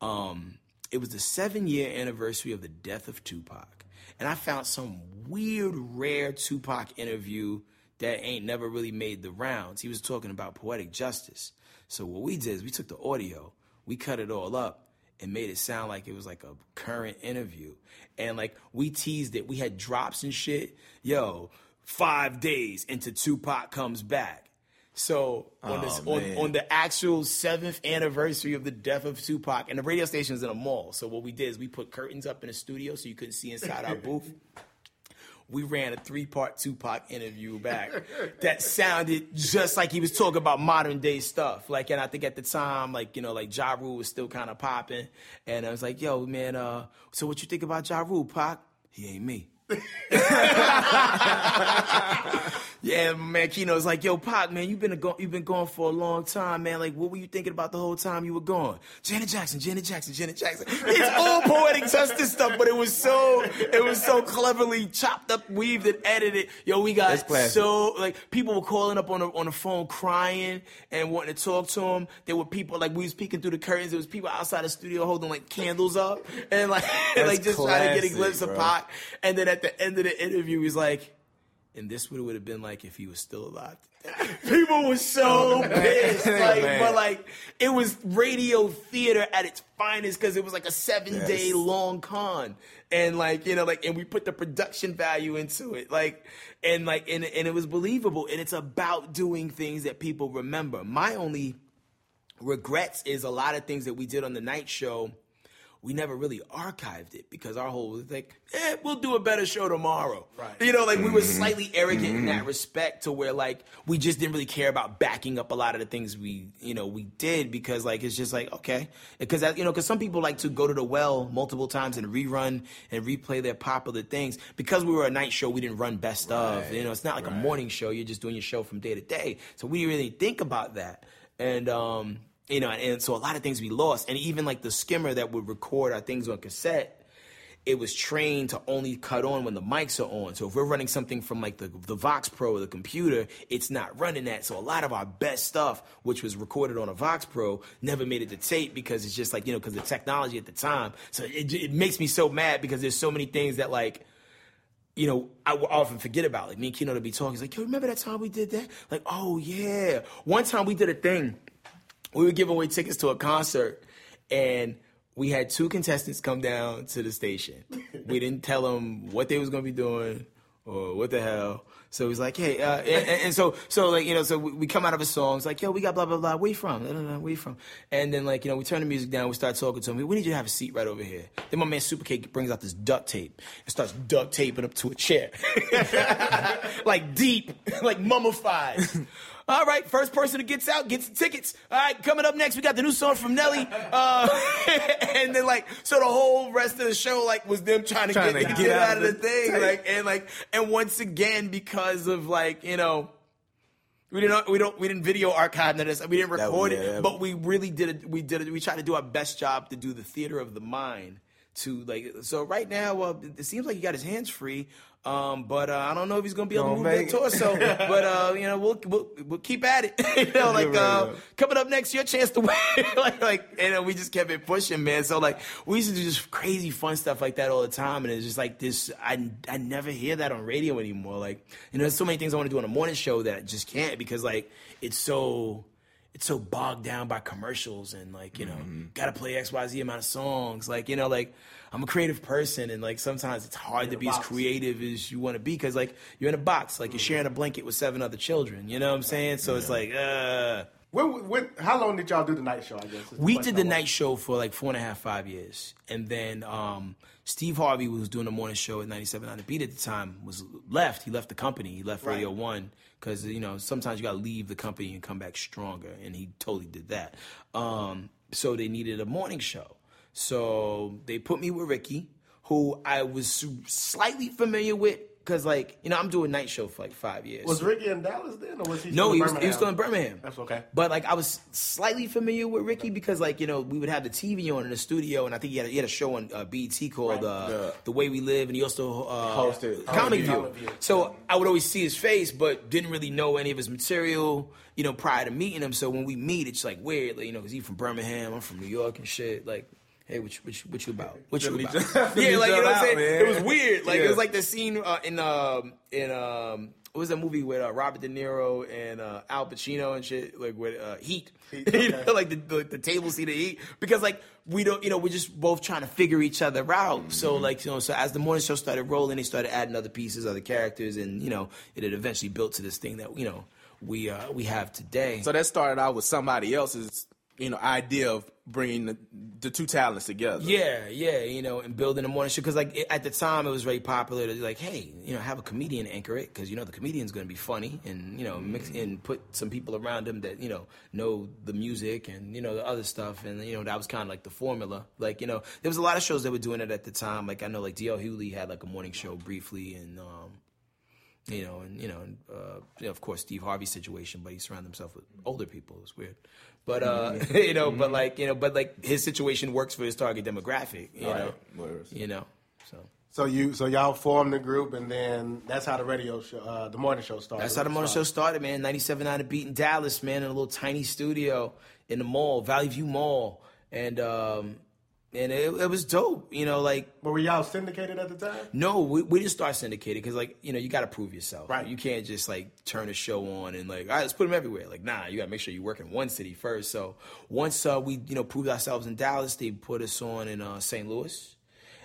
Um, it was the seven year anniversary of the death of Tupac, and I found some weird, rare Tupac interview that ain't never really made the rounds. He was talking about poetic justice. So what we did is we took the audio, we cut it all up, and made it sound like it was like a current interview. And like we teased it, we had drops and shit. Yo, five days into Tupac comes back. So on this Oh, on, on the actual seventh anniversary of the death of Tupac, and the radio station is in a mall. So what we did is we put curtains up in the studio so you couldn't see inside our *laughs* booth. We ran a three-part Tupac interview back that sounded just like he was talking about modern day stuff. Like, and I think at the time, like you know, like Ja Rule was still kind of popping, and I was like, "Yo, man, uh, so what you think about Ja Rule, Pac? He ain't me." *laughs* *laughs* Yeah, man, Keno's like, yo, Pac, man, you've been a go- you've been gone for a long time, man. Like, what were you thinking about the whole time you were gone? Janet Jackson, Janet Jackson, Janet Jackson. It's *laughs* all poetic justice stuff, but it was so it was so cleverly chopped up, weaved, and edited. Yo, we got so like people were calling up on the on the phone crying and wanting to talk to him. There were people like we was peeking through the curtains. There was people outside the studio holding like candles up and like *laughs* like just trying to get a classic, glimpse of bro. Pac. And then at the end of the interview, he's like. And this would would have been like if he was still alive. *laughs* People were so oh, pissed, oh, like, Man. but like it was radio theater at its finest because it was like a seven day long con, and like you know, like and we put the production value into it, like and like and and it was believable, and it's about doing things that people remember. My only regrets is a lot of things that we did on the night show. We never really archived it because our whole was like, eh, we'll do a better show tomorrow. Right. You know, like we were slightly arrogant in that respect to where like we just didn't really care about backing up a lot of the things we, you know, we did because like it's just like, okay. Because that, you know, because some people like to go to the well multiple times and rerun and replay their popular things. Because we were a night show, we didn't run best of. You know, it's not like a morning show. You're just doing your show from day to day. So we didn't really think about that. And um, you know, and so a lot of things we lost. And even like the skimmer that would record our things on cassette, it was trained to only cut on when the mics are on. So if we're running something from like the, the Vox Pro or the computer, it's not running that. So a lot of our best stuff, which was recorded on a Vox Pro, never made it to tape because it's just like, you know, because the technology at the time. So it, it makes me so mad because there's so many things that like, you know, I will often forget about. Like me and Keno to be talking. He's like, yo, remember that time we did that? Like, oh yeah. One time we did a thing. We were giving away tickets to a concert, and we had two contestants come down to the station. *laughs* we didn't tell them what they was gonna be doing or what the hell. So he's like, hey, uh, and, and- so, so like, you know, so we, we come out of a song. It's like, yo, we got blah blah blah. Where you from? Blah, blah, blah, Where you from? And then like, you know, we turn the music down. We start talking to him. We need you to have a seat right over here. Then my man Super K brings out this duct tape and starts duct taping up to a chair, *laughs* like deep, *laughs* like mummified. All right, first person who gets out gets the tickets. All right, coming up next, we got the new song from Nelly. Uh, *laughs* and then like, so the whole rest of the show like was them trying to, Trying get, to get, get out, out of the of thing, tape. like and like, and once again because of like you know. We didn't. We don't. We didn't video archive none of this. We didn't That- record yeah, it, but we really did it. We did it. We tried to do our best job to do the theater of the mind. To like, so right now, well, it seems like he got his hands free. Um, but uh, I don't know if he's gonna be able to Gonna move that it. torso. *laughs* but uh, you know, we'll, we'll we'll keep at it. *laughs* you know, like Right, uh, right. coming up next, your chance to win. *laughs* like, like, and we just kept it pushing, man. So like, we used to do just crazy fun stuff like that all the time, and it's just like this. I I never hear that on radio anymore. Like, you know, there's so many things I want to do on a morning show that I just can't because like it's so. It's so bogged down by commercials and like you know, gotta play X Y Z amount of songs. Like you know, like I'm a creative person and like sometimes it's hard to be as creative as you want to be because like you're in a box, like you're sharing a blanket with seven other children. You know what I'm saying? So it's like, uh, When, when, how long did y'all do the night show? I guess we did the night show for like four and a half, five years, and then um, Steve Harvey was doing the morning show at 97 on the beat at the time was left. He left the company. He left Radio One because you know sometimes you got to leave the company and come back stronger, and he totally did that. Um, so they needed a morning show, so they put me with Rickey, who I was slightly familiar with because like you know I'm doing night show for like five years. Was Rickey in Dallas then, or was he? no, he was, he was Birmingham? still in Birmingham. That's okay. But like I was slightly familiar with Rickey because like you know we would have the TV on in the studio, and I think he had a, he had a show on uh, BET called uh, Yeah. The Way We Live, and he also uh, Hosted Comic View. View. So I would always see his face, but didn't really know any of his material. You know, prior to meeting him. So when we meet, it's like weird, like, you know, because he's from Birmingham, I'm from New York and shit. Like, hey, what you, what you, what you about? What you about? *laughs* yeah, like you know what I'm saying. It was weird. Like it was like the scene uh, in um in um. What was that movie with uh, Robert De Niro and uh, Al Pacino and shit? Like with uh, Heat, *laughs* you know, like the, the the table seat of Heat. Because like we don't, you know, we're just both trying to figure each other out. So like you know, so as the morning show started rolling, they started adding other pieces, other characters, and you know, it had eventually built to this thing that you know we uh, we have today. So that started out with somebody else's, you know, idea of bringing the, the two talents together. Yeah, yeah, you know, and building a morning show because like it, at the time it was very popular to like, hey, you know, have a comedian anchor it because you know the comedian's going to be funny and you know mix and put some people around him that you know know the music and you know the other stuff and you know that was kind of like the formula. Like you know, there was a lot of shows that were doing it at the time. Like I know like D.L. Hughley had like a morning show briefly and. um you know, and you know, and, uh, you know, of course, Steve Harvey's situation, but he surrounded himself with older people. It was weird, but uh, *laughs* you know, but like you know, but like his situation works for his target demographic. You know, Whereas- you know, so So you, so y'all formed the group, and then that's how the radio show, uh, the morning show started. that's how the morning show started, man. 97.9 to beat in Dallas, man, in a little tiny studio in the mall, Valley View Mall, and um, and it, it was dope. You know, like But were y'all syndicated at the time? No, we, we didn't start syndicated because, like, you know, you got to prove yourself. Right. You can't just like turn a show on and like, all right, let's put them everywhere. Like, nah, you got to make sure you work in one city first. So once uh, we, you know, proved ourselves in Dallas, they put us on in uh, St. Louis,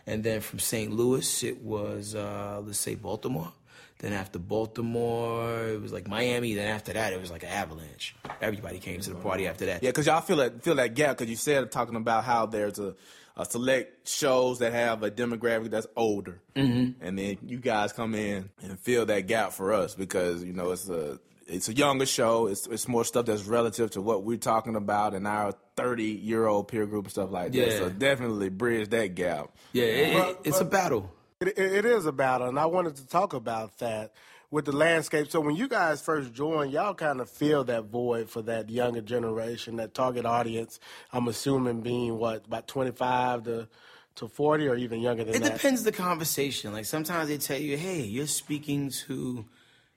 and then from St. Louis it was uh, let's say Baltimore. Then after Baltimore, it was like Miami. Then after that, it was like an avalanche. Everybody came to the party after that. Yeah, because y'all feel that feel that gap because you said talking about how there's a, a select shows that have a demographic that's older, mm-hmm. and then you guys come in and fill that gap for us because you know it's a it's a younger show. It's it's more stuff that's relative to what we're talking about in our thirty year old peer group and stuff like that. So definitely bridge that gap. Yeah, it, it- But- it's a battle. It, it, it is a battle, and I wanted to talk about that with the landscape. So when you guys first joined, y'all kind of feel that void for that younger generation, that target audience. I'm assuming being what about 25 to to 40, or even younger than It that. depends the conversation. Like sometimes they tell you, "Hey, you're speaking to,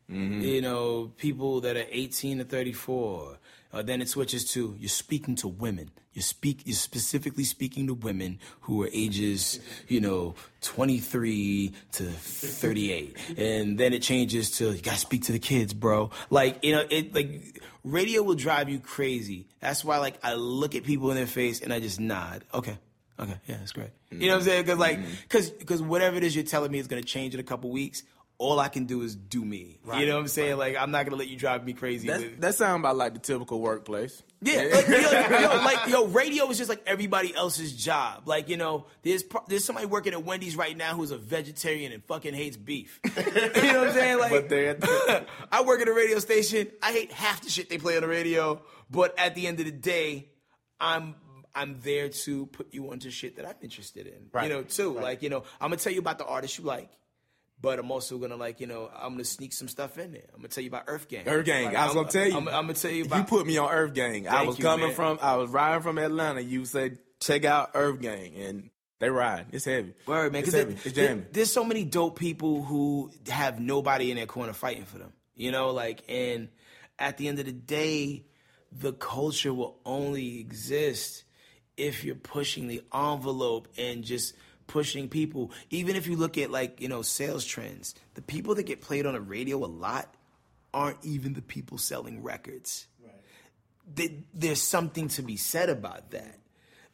mm-hmm. you know, people that are 18 to 34." Uh, then it switches to you're speaking to women. You speak. You're specifically speaking to women who are ages, you know, 23 to 38, and then it changes to you gotta speak to the kids, bro. Like you know, it like radio will drive you crazy. That's why like I look at people in their face and I just nod. Okay. Okay, yeah, that's great. You know what I'm saying? Because like, because because whatever it is you're telling me is gonna change in a couple weeks. All I can do is do me. you know what I'm saying? Like, I'm not gonna let you drive me crazy. That with, that sounds about like the typical workplace. yeah, like, yo, *laughs* yo, like yo, radio is just like everybody else's job. Like you know, there's there's somebody working at Wendy's right now who's a vegetarian and fucking hates beef. *laughs* you know what I'm saying? Like, But they're- *laughs* I work at a radio station. I hate half the shit they play on the radio, but at the end of the day, I'm I'm there to put you onto shit that I'm interested in. Right. You know, too. Like you know, I'm gonna tell you about the artists you like. But I'm also gonna like, you know, I'm gonna sneak some stuff in there. I'm gonna tell you about Earth Gang. Earth Gang. Like, I was I'm- gonna tell you. I'm, I'm gonna tell you about. You put me on Earth Gang. I was you, coming man. from. I was riding from Atlanta. You said check out Earth Gang, and they ride. It's heavy. Word, man. It's heavy. It's jamming. there's so many dope people who have nobody in their corner fighting for them. You know, like, and at the end of the day, the culture will only exist if you're pushing the envelope and just pushing people. Even if you look at like, you know, sales trends, the people that get played on the radio a lot aren't even the people selling records. Th- There's something to be said about that.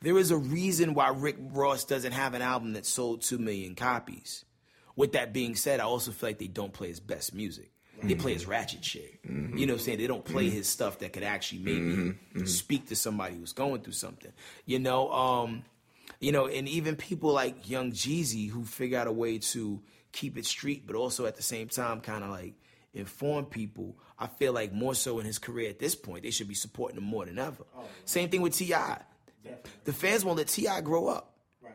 There is a reason why Rick Ross doesn't have an album that sold 2 million copies. With that being said, I also feel like they don't play his best music. They mm-hmm. play his ratchet shit. Mm-hmm. You know what I'm saying? They don't play mm-hmm. his stuff that could actually maybe speak to somebody who's going through something. You know, um, you know, and even people like Young Jeezy who figure out a way to keep it street, but also at the same time kind of like inform people. I feel like more so in his career at this point, they should be supporting him more than ever. Oh, same thing with Ti. The fans won't let T.I. grow up. Right.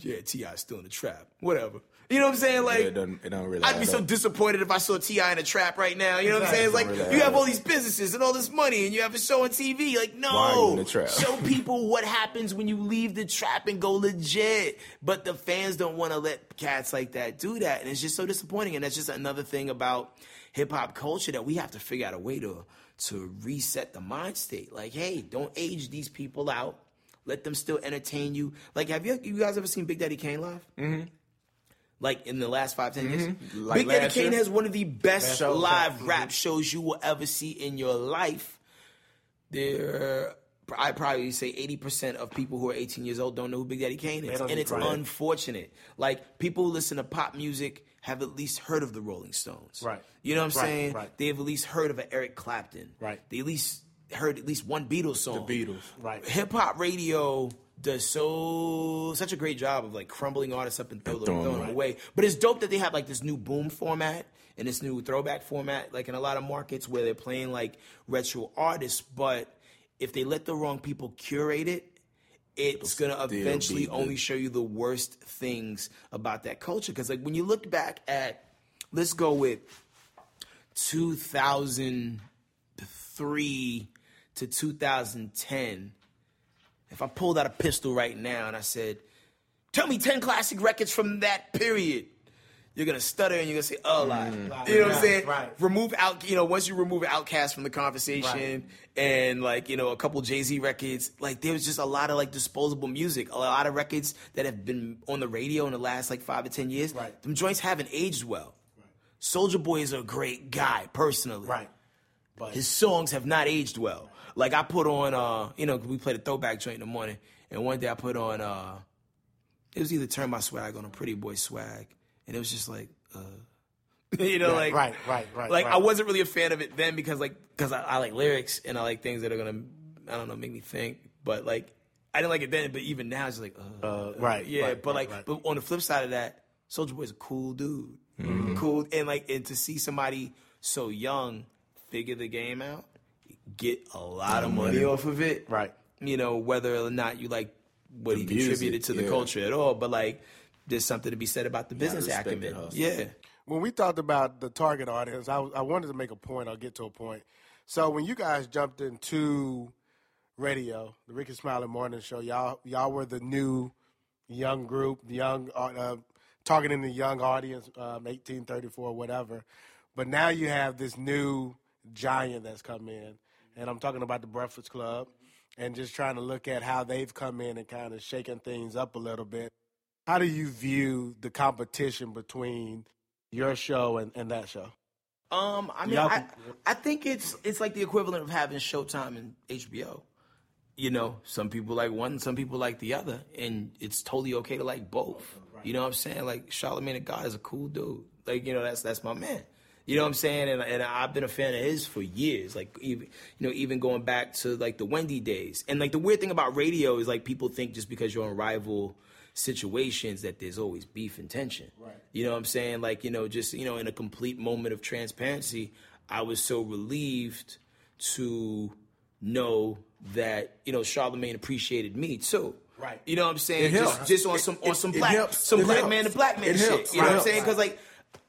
Yeah, T.I. is still in the trap. Whatever. You know what I'm saying? Like, it don't, it don't really. I'd be so disappointed if I saw T.I. in a trap right now. You know what I'm saying? It's like really you have all these businesses and all this money, and you have a show on TV. Like, Why are you in no, show *laughs* people what happens when you leave the trap and go legit. But the fans don't want to let cats like that do that, and it's just so disappointing. And that's just another thing about hip hop culture that we have to figure out a way to to reset the mind state. Like, hey, don't age these people out. Let them still entertain you. Like, have you you guys ever seen Big Daddy Kane live? Mm-hmm. Like in the last five ten years, mm-hmm. Like Big Daddy Kane year? has one of the best shows, live mm-hmm. rap shows you will ever see in your life. There, I probably say eighty percent of people who are eighteen years old don't know who Big Daddy Kane is, and it's right. unfortunate. Like people who listen to pop music have at least heard of the Rolling Stones, Right. You know what I'm Right, saying? right. They have at least heard of an Eric Clapton, Right. They at least heard at least one Beatles song, The Beatles. Right. Hip hop radio does so such a great job of like crumbling artists up and throw them, throwing throwing them away. But it's dope that they have like this new boom format and this new throwback format, like in a lot of markets where they're playing like retro artists. But if they let the wrong people curate it, it's gonna eventually only show you the worst things about that culture. Because like when you look back at, let's go with 2003 to 2010 if I pulled out a pistol right now and I said, "Tell me ten classic records from that period," you're gonna stutter and you're gonna say, "Oh, lie." Mm. You know what I'm saying? right. Remove out. You know, once you remove OutKast from the conversation and like you know a couple Jay Z records, like there was just a lot of like disposable music, a lot of records that have been on the radio in the last like five to ten years. Right. Them joints haven't aged well. Soulja Boy is a great guy, personally Right. But his songs have not aged well. Like I put on, uh, you know, we played a throwback joint in the morning, and one day I put on, uh, it was either Turn My Swag on a Pretty Boy Swag, and it was just like, uh, *laughs* you know, like right, right, right, like right. I wasn't really a fan of it then because like because I, I like lyrics and I like things that are gonna, I don't know, make me think, but like I didn't like it then, but even now it's like, uh, Uh, right, yeah, right, but right, like, right. but on the flip side of that, Soulja Boy's a cool dude, Mm-hmm. cool, and like, and to see somebody so young figure the game out, get a lot of money off of it, Right. You know, whether or not you like what The he music, contributed to the yeah. culture at all, but like, there's something to be said about the business respect acumen. Yeah, when we talked about the target audience, I, I wanted to make a point. I'll get to a point. So when you guys jumped into radio, the Rickey Smiley Morning Show, y'all y'all were the new young group, the young uh, targeting the young audience, um, eighteen thirty four, whatever. But now you have this new giant that's come in, and I'm talking about the Breakfast Club, and just trying to look at how they've come in and kind of shaking things up a little bit. How do you view the competition between your show and, and that show? Um, I mean, Y'all I, I think it's it's like the equivalent of having Showtime and HBO. You know, some people like one, some people like the other, and it's totally okay to like both. You know what I'm saying? Like Charlamagne the God is a cool dude. Like you know, that's that's my man. You know what I'm saying? And and I've been a fan of his for years. Like even you know, even going back to like the Wendy days. And like the weird thing about radio is like people think just because you're on rival situations that there's always beef and tension. Right. You know what I'm saying? Like, you know, just, you know, in a complete moment of transparency, I was so relieved to know that, you know, Charlamagne appreciated me too. Right. You know what I'm saying? It just helps. just on some on some it black helps. some It black helps. man to black man It shit. helps. You know It what I'm saying? Because like,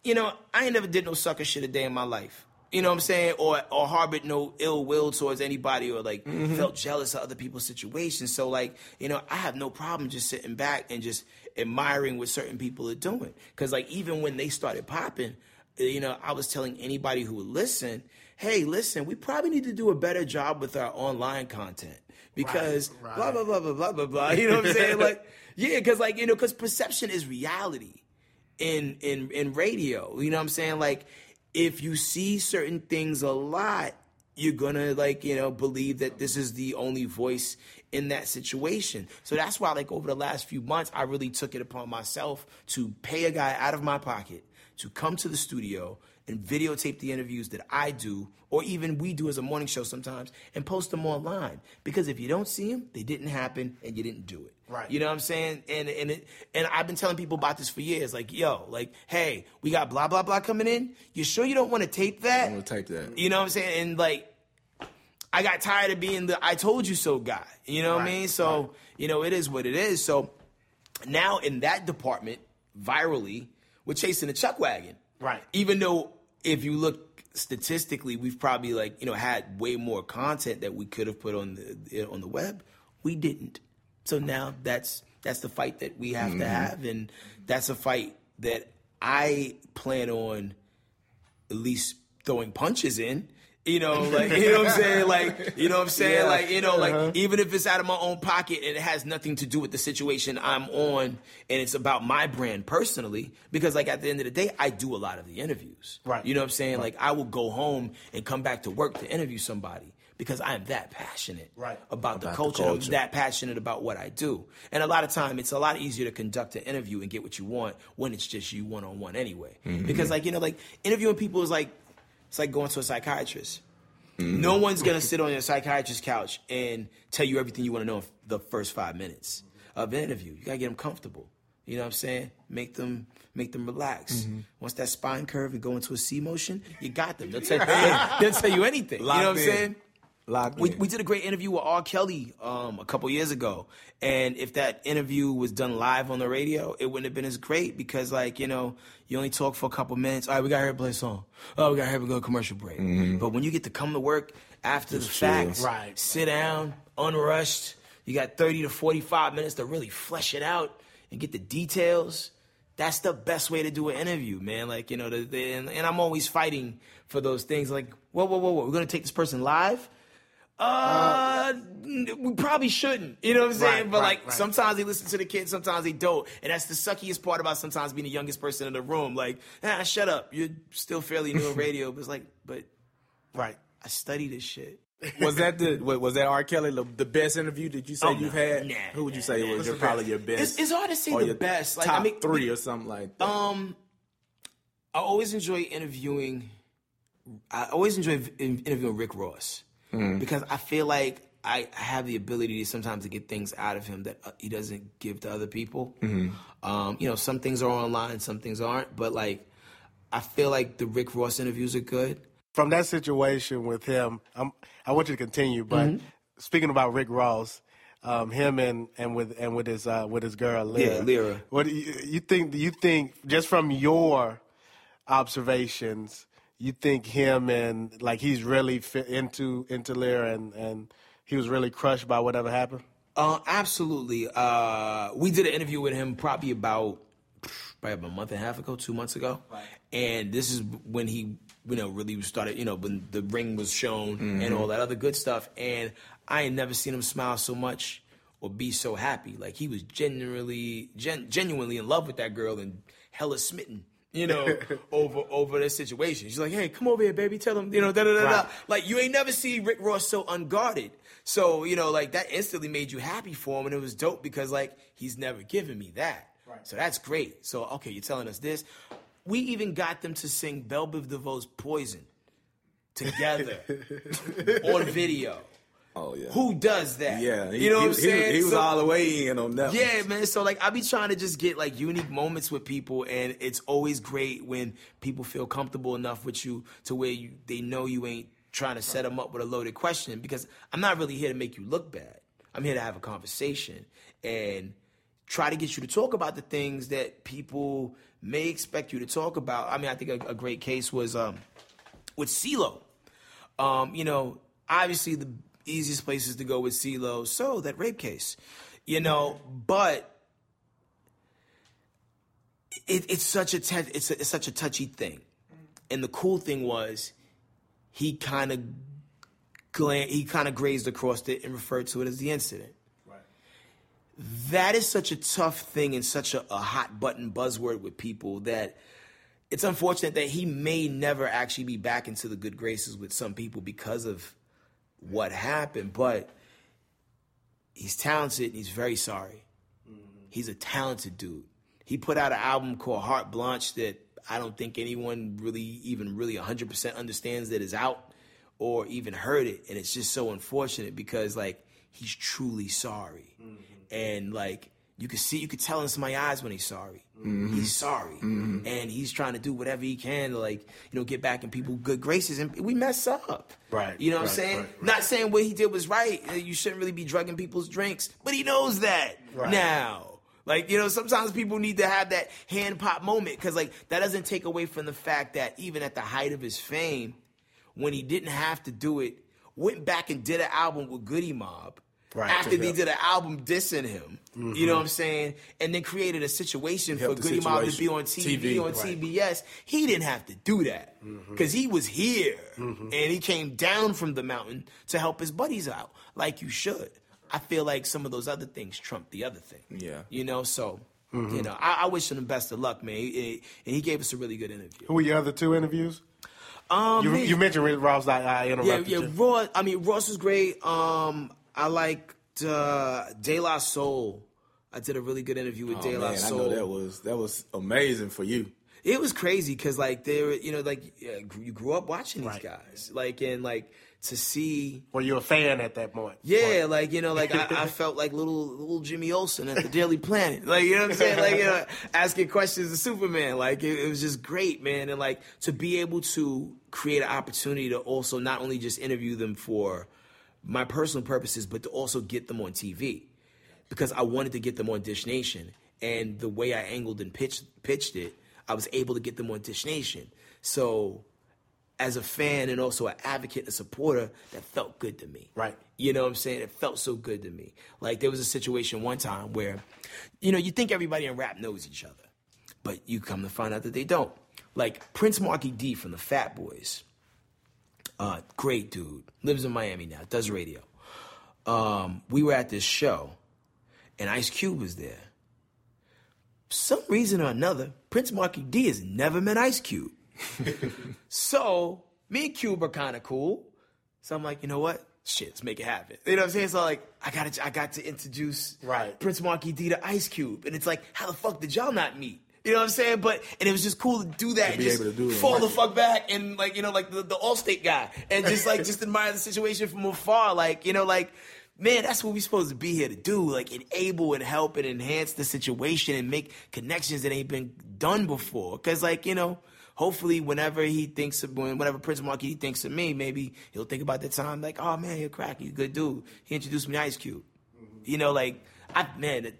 you know, I ain't never did no sucker shit a day in my life. You know what I'm saying? Or or harbored no ill will towards anybody or like Mm-hmm. felt jealous of other people's situations. So like, you know, I have no problem just sitting back and just admiring what certain people are doing. Cause like even when they started popping, you know, I was telling anybody who would listen, hey, listen, we probably need to do a better job with our online content. Because blah blah blah blah blah blah blah. You know what I'm saying? *laughs* Like, yeah, because like, you know, because perception is reality in in in radio. You know what I'm saying? Like if you see certain things a lot, you're gonna like, you know, believe that this is the only voice in that situation. So that's why like over the last few months I really took it upon myself to pay a guy out of my pocket to come to the studio and videotape the interviews that I do, or even we do as a morning show sometimes, and post them online. Because if you don't see them, they didn't happen, and you didn't do it. Right. You know what I'm saying? And and it, and I've been telling people about this for years. Like, yo, like, hey, we got blah blah blah coming in. You sure you don't want to tape that? I'm gonna tape that. You know what I'm saying? And like, I got tired of being the "I told you so" guy. You know what I mean? So you know, it is what it is. So now in that department, virally, we're chasing a chuck wagon. Right. Even though if you look statistically, we've probably like you know had way more content that we could have put on the on the web. We didn't. So now that's that's the fight that we have to mm-hmm. have, and that's a fight that I plan on at least throwing punches in. You know, *laughs* like you know what I'm saying, like you know what I'm saying, Yeah. like you know, like uh-huh. even if it's out of my own pocket and it has nothing to do with the situation I'm on, and it's about my brand personally, because like at the end of the day, I do a lot of the interviews. Right. You know what I'm saying? Like I will go home and come back to work to interview somebody because I am that passionate Right. about, the About the culture. I'm that passionate about what I do. And a lot of time, it's a lot easier to conduct an interview and get what you want when it's just you one on one anyway. Mm-hmm. Because like you know, like interviewing people is like it's like going to a psychiatrist. Mm-hmm. No one's gonna sit on your psychiatrist's couch and tell you everything you want to know in the first five minutes of an interview. You gotta get them comfortable. You know what I'm saying? Make them make them relax. Mm-hmm. Once that spine curve and go into a C motion, you got them. They'll *laughs* tell, they'll, they'll tell you anything. you know what I'm in. saying? Locked We, in. we did a great interview with R. Kelly um, a couple years ago, and if that interview was done live on the radio, it wouldn't have been as great because, like, you know, you only talk for a couple minutes. All right, we got here to play a song. Oh, we got here to have a good commercial break. But when you get to come to work after the chill. fact, Right. sit down, unrushed, you got 30 to 45 minutes to really flesh it out and get the details. That's the best way to do an interview, man. Like, you know, the, the, and, and I'm always fighting for those things. Like, whoa, whoa, whoa, whoa, we're going to take this person live? Uh, we probably shouldn't. You know what I'm saying? Right, but right, like right. sometimes they listen to the kids, sometimes they don't, and that's the suckiest part about sometimes being the youngest person in the room. Like, ah, shut up. You're still fairly new in *laughs* radio, but it's like, but Right. I study this shit. was that the *laughs* wa- was that R. Kelly the, the best interview that you say Oh, you've nah, had? nah, Who would you say nah. was your, probably your best? It's, it's hard to say or the your best. Like, top I mean, three or something like that. Um, I always enjoy interviewing. I always enjoy interviewing Rick Ross because I feel like I I have the ability to sometimes to get things out of him that uh, he doesn't give to other people. Um, you know, some things are online, some things aren't. But like, I feel like the Rick Ross interviews are good. From that situation with him, I'm, I want you to continue. But Mm-hmm. speaking about Rick Ross, um, him and, and with and with his uh, with his girl Lira. Yeah, Lira. What do you, you think? Do you think just from your observations, you think him and like he's really fit into into Lira and and he was really crushed by whatever happened? Uh, absolutely. Uh, we did an interview with him probably about probably about a month and a half ago, two months ago, and this is when he, you know, really started, you know, when the ring was shown and all that other good stuff. And I ain't never seen him smile so much or be so happy. Like he was genuinely, gen- genuinely in love with that girl and hella smitten. You know, *laughs* over over the situation. She's like, "Hey, come over here, baby. Tell him, you know, da da da da." Like you ain't never see Rick Ross so unguarded. So you know, like that instantly made you happy for him, and it was dope because like he's never given me that. So that's great. So okay, you're telling us this. We even got them to sing Belle Biv DeVoe's "Poison" together *laughs* on video. Oh yeah. Who does that? Yeah, he, you know he, I'm saying. Was, he was So- all the way in on that. one. yeah, man. So like I be trying to just get like unique moments with people and it's always great when people feel comfortable enough with you to where you they know you ain't trying to set them up with a loaded question because I'm not really here to make you look bad. I'm here to have a conversation and try to get you to talk about the things that people may expect you to talk about. I mean, I think a, a great case was um, with CeeLo. Um, you know, obviously the easiest places to go with CeeLo. So that rape case, you know, but it, it's such a te- it's, a, it's such a touchy thing. And the cool thing was, he kind of glan- he kind of grazed across it and referred to it as the incident. That is such a tough thing and such a, a hot button buzzword with people that it's unfortunate that he may never actually be back into the good graces with some people because of what happened. But he's talented and he's very sorry. Mm-hmm. He's a talented dude. He put out an album called Heart Blanche that I don't think anyone really even really 100% understands that is out or even heard it. And it's just so unfortunate because like he's truly sorry. Mm-hmm. And like you could see, you could tell in my eyes when he's sorry. He's sorry. And he's trying to do whatever he can to like, you know, get back in people's good graces. And we mess up. Right, You know what right, I'm saying? right, right. Not saying what he did was right. Uh, You shouldn't really be drugging people's drinks, but he knows that Right. now. Like, you know, sometimes people need to have that hand pop moment because, like, that doesn't take away from the fact that even at the height of his fame, when he didn't have to do it, went back and did an album with Goodie Mob. Right. After they did an album dissing him, you know what I'm saying, and then created a situation for Goodie Mob to be on TV, TV, on right. TBS. He didn't have to do that because he was here Mm-hmm. and he came down from the mountain to help his buddies out, like you should. I feel like some of those other things trump the other thing. Yeah. you know. So, Mm-hmm. you know, I, I wish him the best of luck, man. And he gave us a really good interview. Who were your other two interviews? Um, You, you mentioned Rick Ross. I, I yeah, interrupted yeah. you. Ross. I mean, Ross was great. Um, I liked uh, De La Soul. I did a really good interview with Oh, De La man, I know that was that was amazing for you. it was crazy because like they were, you know, like you grew up watching these Right. guys, like and like to see. Were you a fan at that point? Yeah, like you know, like I, I *laughs* felt like little little Jimmy Olsen at the Daily Planet, like you know what I'm saying, like you know, asking questions to Superman, like it, it was just great, man, and like to be able to create an opportunity to also not only just interview them for my personal purposes, but to also get them on TV, because I wanted to get them on Dish Nation, and the way I angled and pitched pitched it, I was able to get them on Dish Nation, so as a fan and also an advocate and supporter, that felt good to me. Right. You know what I'm saying? It felt so good to me. Like there was a situation one time where, you know, you think everybody in rap knows each other, but you come to find out that they don't. Like Prince Markie Dee from the Fat Boys. Uh, great dude. Lives in Miami now, does radio. Um, we were at this show and Ice Cube was there. For some reason or another, Prince Markie Dee has never met Ice Cube. *laughs* So me and Cube are kind of cool. So I'm like, you know what? Shit, let's make it happen. You know what I'm saying? So like, I got to, I got to introduce Right. Prince Markie Dee to Ice Cube, and it's like, how the fuck did y'all not meet? You know what I'm saying? But and it was just cool to do that. and be just able to do it. fall the fuck back and like you know like the the Allstate guy and just like just admire the situation from afar. Like you know like. Man, that's what we're supposed to be here to do. Like enable and help and enhance the situation and make connections that ain't been done before. Cause like, you know, hopefully whenever he thinks of when whenever Prince Markie thinks of me, maybe he'll think about the time like, oh man, you're crack, you a good dude. He introduced me to Ice Cube. You know, like I man, that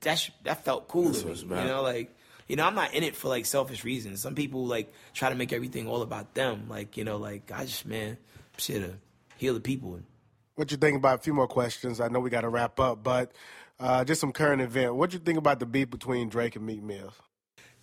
that, that felt cool That's to me. You know, like you know, I'm not in it for like selfish reasons. Some people like try to make everything all about them. Like, you know, like I just man, here to heal the people. What you think about a few more questions? I know we got to wrap up, but uh, just some current event. What you think about the beef between Drake and Meek Mill?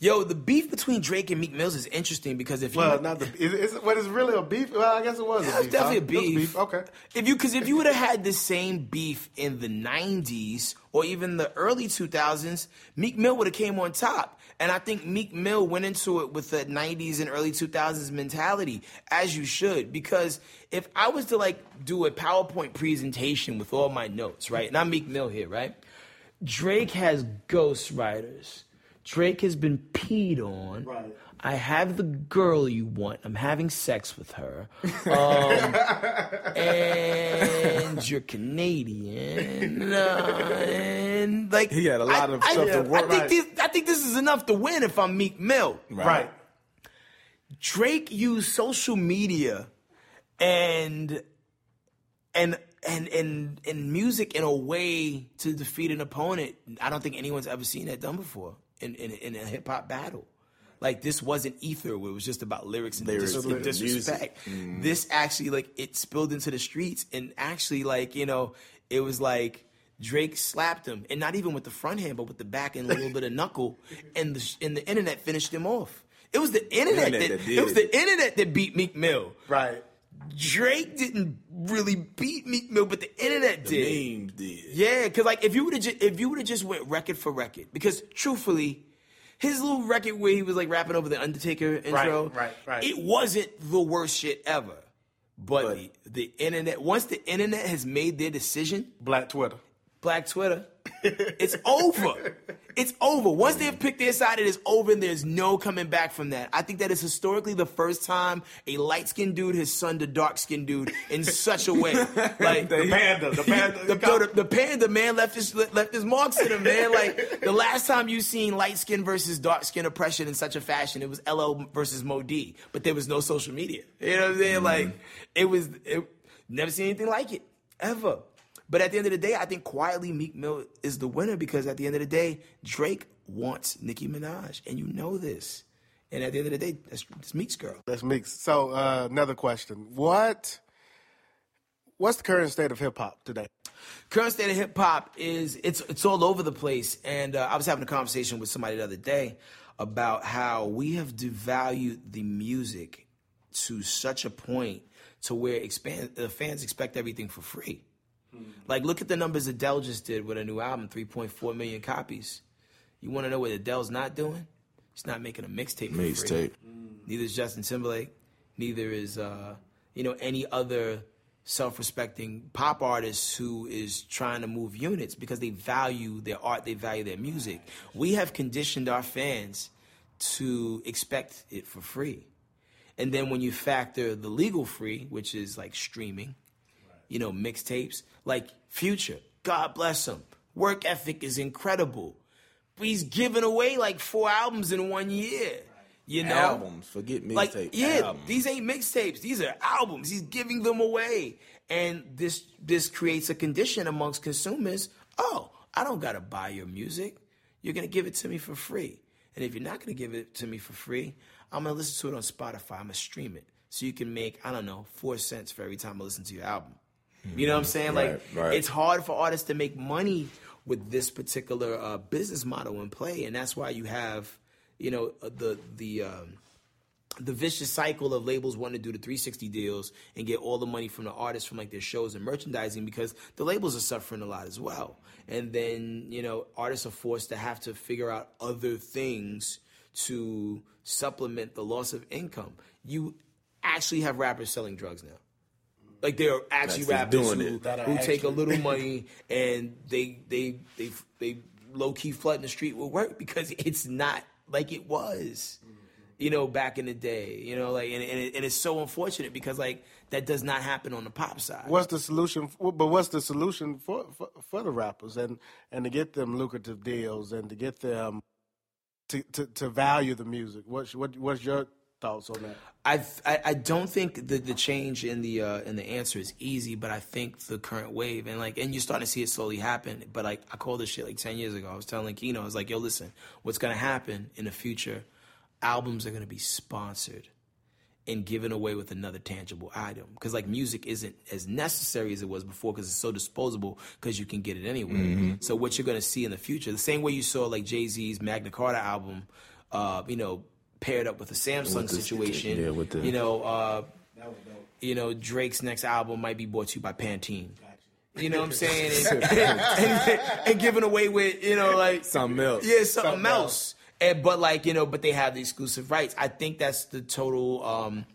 Yo, the beef between Drake and Meek Mills is interesting because if you Well, not the. Is, is what is really a beef? Well, I guess it was. Yeah, a it's beef, definitely huh? a beef. Beef. Okay. If you, because if you would have had the same beef in the '90s or even the early 2000s, Meek Mill would have came on top. And I think Meek Mill went into it with the '90s and early 2000s mentality, as you should. Because if I was to like do a PowerPoint presentation with all my notes, right, and I'm Meek Mill here, right? Drake has ghostwriters. Drake has been peed on. Right. I have the girl you want. I'm having sex with her. *laughs* Um, and you're Canadian. Uh, and like He had a lot I- of I, stuff to I work- think right. this, I think this is enough to win if I'm Meek Mill. Right. Drake used social media and and and and and music in a way to defeat an opponent. I don't think anyone's ever seen that done before in in, in a hip hop battle. Like this wasn't ether where it was just about lyrics and, Lyrics dis- and disrespect. Mm. This actually like it spilled into the streets and actually like you know it was like Drake slapped him and not even with the front hand but with the back and a little bit of knuckle *laughs* and the and the internet finished him off. It was the internet, Internet that, that did it was the internet that beat Meek Mill. Right. Drake didn't really beat Meek Mill, but the internet did. The memes did. Yeah, because like if you would have just if you would have just went record for record, because truthfully, his little record where he was like rapping over the Undertaker intro, right, right. right. it wasn't the worst shit ever. But, But- the, the internet, once the internet has made their decision, Black Twitter. Black Twitter, it's over. It's over. Once they've picked their side, it is over, and there's no coming back from that. I think that is historically the first time a light skinned dude has sunned a dark skinned dude in such a way. *laughs* Like The panda. The panda. the, no, the, the panda man left his left his marks in him, man. Like the last time you seen light skin versus dark skin oppression in such a fashion, it was LL versus Mo Dee, but there was no social media. You know what I'm saying? Mm-hmm. Like it was it, never seen anything like it ever. But at the end of the day, I think quietly Meek Mill is the winner because at the end of the day, Drake wants Nicki Minaj, and you know this. And at the end of the day, that's, that's Meek's girl. That's Meeks. So uh, another question: What what's the current state of hip hop today? current state of hip hop is it's it's all over the place. And uh, I was having a conversation with somebody the other day about how we have devalued the music to such a point to where expand, the fans expect everything for free. Like, look at the numbers Adele just did with a new album, 3.4 million copies. You want to know what Adele's not doing? She's not making a mixtape. Mixtape. Neither is Justin Timberlake. Neither is uh, you know any other self-respecting pop artist who is trying to move units because they value their art, they value their music. We have conditioned our fans to expect it for free. And then when you factor the legal free, which is like streaming, you know, mixtapes, like Future, God bless him. Work ethic is incredible. But he's giving away like four albums in one year. You know? Albums. Forget Like, yeah, Albums. these ain't mixtapes. These are albums. He's giving them away, and this this creates a condition amongst consumers. Oh, I don't gotta buy your music. You're gonna give it to me for free, and if you're not gonna give it to me for free, I'm gonna listen to it on Spotify. I'm gonna stream it, so you can make I don't know four cents for every time I listen to your album. You know what I'm saying? Like, Right, right. it's hard for artists to make money with this particular uh, business model in play, and that's why you have, you know, uh, the the um, the vicious cycle of labels wanting to do the 360 deals and get all the money from the artists from like their shows and merchandising because the labels are suffering a lot as well. And then, you know, artists are forced to have to figure out other things to supplement the loss of income. You actually have rappers selling drugs now. Like they're actually That's rappers doing who, it. That who take a little *laughs* money and they they they they low key flooding the street with work because it's not like it was, you know, back in the day. You know, like and and, it, and it's so unfortunate because like that does not happen on the pop side. What's the solution? For, but what's the solution for, for for the rappers and and to get them lucrative deals and to get them to to, to value the music? What's what what's your thoughts on that? I, I I don't think the the change in the uh, in the answer is easy, but I think the current wave and like and you're starting to see it slowly happen. But like I called this shit like ten years ago. I was telling Keno, I was like, yo, listen, what's gonna happen in the future? Albums are gonna be sponsored and given away with another tangible item because like music isn't as necessary as it was before because it's so disposable because you can get it anywhere. So what you're gonna see in the future, the same way you saw like Jay Z's Magna Carta album, uh, you know, paired up with a Samsung With the- situation. yeah, with the- you know, uh, you know, Drake's next album might be brought to you by Pantene. You know what I'm saying? *laughs* And, and, and giving away with, you know, like Something else. Yeah, something, else. And, but like, you know, but they have the exclusive rights. I think that's the total um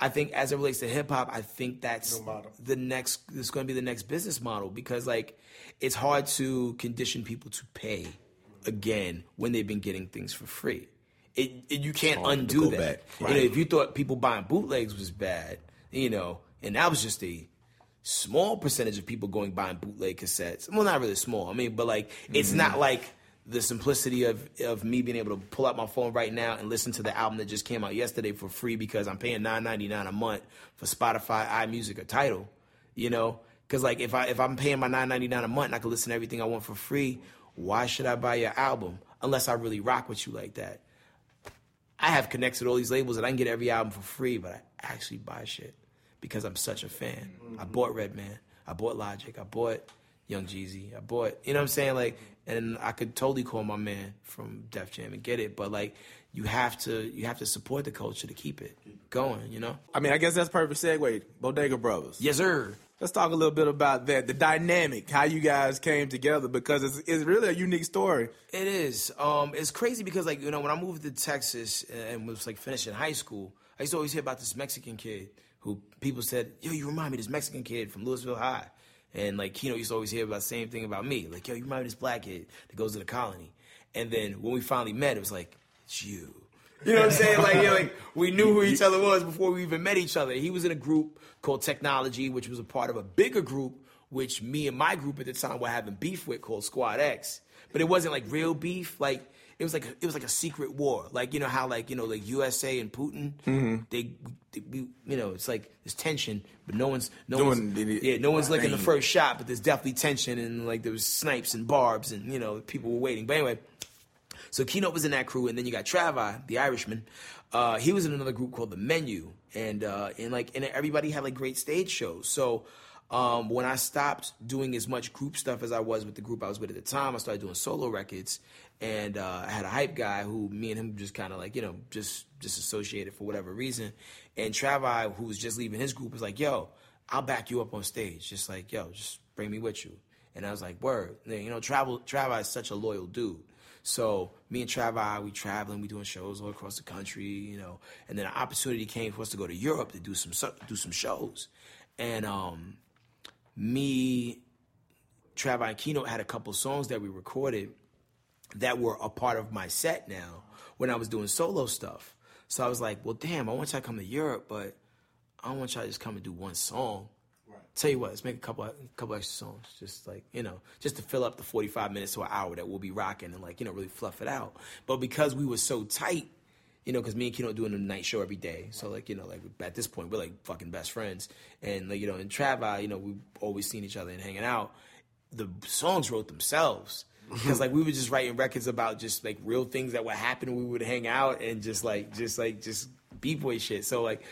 I think as it relates to hip hop, I think that's the next it's gonna be the next business model because like it's hard to condition people to pay again when they've been getting things for free. It, it you can't undo that. back. You know, if you thought people buying bootlegs was bad, you know, and that was just a small percentage of people going buying bootleg cassettes. Well, not really small. I mean, but like it's not like the simplicity of of me being able to pull out my phone right now and listen to the album that just came out yesterday for free because I'm paying nine ninety nine a month for Spotify, iMusic, or Tidal. You know, because like if I if I'm paying my nine ninety nine a month and I can listen to everything I want for free, why should I buy your album unless I really rock with you like that? I have connects with all these labels and I can get every album for free, but I actually buy shit because I'm such a fan. I mm-hmm. bought Redman, I bought Logic, I bought Young Jeezy, I bought, you know what I'm saying? Like, and I could totally call my man from Def Jam and get it, but like, you have to, you have to support the culture to keep it going, you know? I mean, I guess that's perfect segue. Bodega Brovas. Yes, sir. Let's talk a little bit about that, the dynamic, how you guys came together, because it's, it's really a unique story. It is. Um, it's crazy because like you know when I moved to Texas and was like finishing high school, I used to always hear about this Mexican kid who people said, "Yo, you remind me of this Mexican kid from Lewisville High," and like you know used to always hear about the same thing about me, like, "Yo, you remind me of this black kid that goes to the colony," and then when we finally met, it was like, "It's you." You know what I'm saying? Like, you know, like we knew who each other was before we even met each other. He was in a group called Technology, which was a part of a bigger group, which me and my group at the time were having beef with called Squad X. But it wasn't like real beef. Like it was like a, it was like a secret war. Like you know how like you know like USA and Putin, Mm-hmm. they, they we, you know it's like there's tension, but no one's no one's the- yeah no one's licking the first shot, but there's definitely tension and like there was snipes and barbs and you know people were waiting. But anyway, so Keno was in that crew, and then you got Travi, the Irishman. Uh, he was in another group called the Menu, and uh, and like and everybody had like great stage shows. So um, when I stopped doing as much group stuff as I was with the group I was with at the time, I started doing solo records, and uh, I had a hype guy who me and him just kind of like you know just just associated for whatever reason. And Travi, who was just leaving his group, was like, "Yo, I'll back you up on stage. Just like yo, just bring me with you." And I was like, "Word." You know, Travel Travi is such a loyal dude. So me and Travi, we traveling, we doing shows all across the country, you know. And then an opportunity came for us to go to Europe to do some do some shows, and um, me, Travi, and Keno had a couple songs that we recorded that were a part of my set now when I was doing solo stuff. So I was like, well, damn, I want y'all to come to Europe, but I don't want y'all to just come and do one song. Tell you what, let's make a couple, a couple extra songs, just like you know, just to fill up the forty-five minutes to an hour that we'll be rocking and like you know really fluff it out. But because we were so tight, you know, because me and Keno doing a night show every day, so like you know, like at this point we're like fucking best friends, and like you know, in Travi, you know, we've always seen each other and hanging out. The songs wrote themselves *laughs* because like we were just writing records about just like real things that would happen. We would hang out and just like just like just b boy shit. So like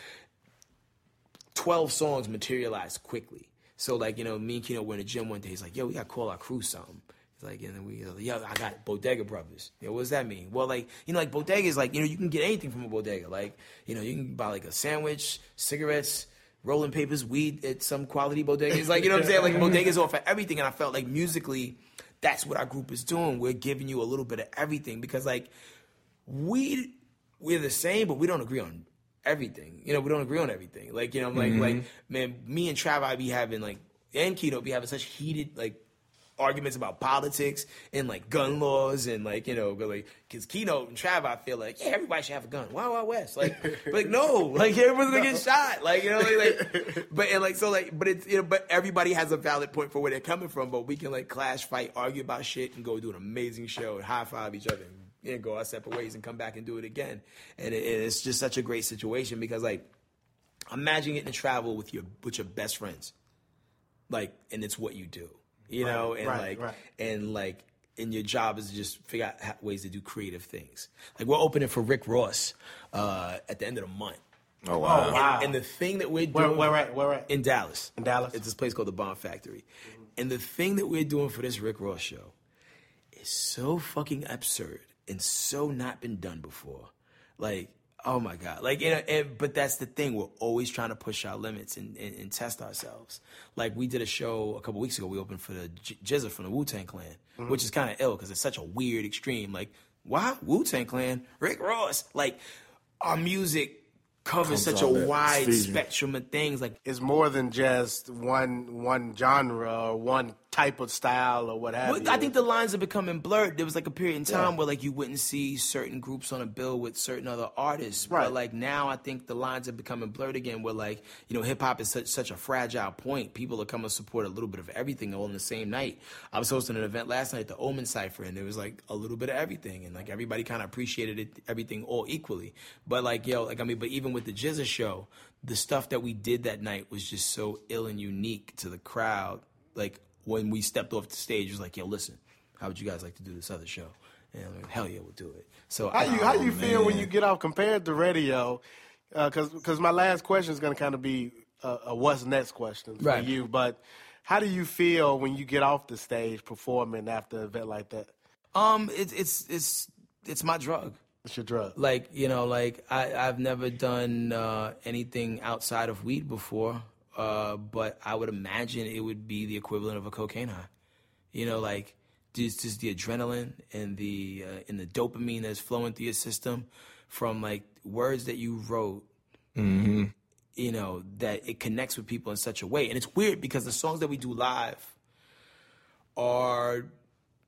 12 songs materialized quickly. So like, you know, me and Keno were in the gym one day. He's like, yo, we gotta call our crew something. He's like, and then we, like, yo, I got Bodega Brovas. Know, what does that mean? Well, like, you know, like Bodega is like, you know, you can get anything from a bodega. Like, you know, you can buy like a sandwich, cigarettes, rolling papers, weed at some quality bodegas. Like, you know what I'm saying? Like, bodegas offer everything. And I felt like musically, that's what our group is doing. We're giving you a little bit of everything because like we we're the same, but we don't agree on everything. You know, we don't agree on everything. Like, you know, I'm like mm-hmm. like man, me and Trav I be having like and Keno be having such heated like arguments about politics and like gun laws and like you know but, like because Keno and Trav I feel like yeah everybody should have a gun. Wild Wild West. Like *laughs* but, like no. Like everyone's gonna get shot. Like you know like, like *laughs* but and like so like but it's you know but everybody has a valid point for where they're coming from but we can like clash fight argue about shit and go do an amazing show and high five each other and, and go our separate ways and come back and do it again and it, it's just such a great situation because like imagine getting to travel with your with your best friends like and it's what you do you know and right, like right. and like and your job is to just figure out ha- ways to do creative things like we're opening for rick ross uh, at the end of the month Oh wow. Oh, wow. and, and the thing that we're Where, doing where at? Where at? in dallas In Dallas? it's this place called the bomb factory and the thing that we're doing for this rick ross show is so fucking absurd and so not been done before. Like, oh my god! Like, and, and but that's the thing. We're always trying to push our limits and, and, and test ourselves. Like, we did a show a couple weeks ago. We opened for the J- GZA from the Wu Tang Clan, mm-hmm. which is kind of ill because it's such a weird extreme. Like, why Wu Tang Clan? Rick Ross. Like, our music covers such a wide spectrum of things. Like, It's more than just one one genre or one type of style or what have Well, you. I think the lines are becoming blurred. There was like a period in time where like you wouldn't see certain groups on a bill with certain other artists. Right. But like now I think the lines are becoming blurred again where like, you know, hip hop is such such a fragile point. People are coming to support a little bit of everything all in the same night. I was hosting an event last night, the Omen Cypher, and there was like a little bit of everything and like everybody kind of appreciated it everything all equally. But like yo, like I mean, but even with the GZA show, the stuff that we did that night was just so ill and unique to the crowd. Like when we stepped off the stage, it was like, yo, listen, how would you guys like to do this other show? And I'm like, hell yeah, we'll do it. So How you how you feel when you get off compared to radio? Because because my last question is going to kind of be a, a what's next question for Right. you. But how do you feel when you get off the stage performing after an event like that? um, it's it's it's it's my drug. It's your drug. Like you know, like I I've never done uh, anything outside of weed before, uh, but I would imagine it would be the equivalent of a cocaine high. You know, like just just the adrenaline and the uh, and the dopamine that's flowing through your system from like words that you wrote you know, that it connects with people in such a way. And it's weird because the songs that we do live are,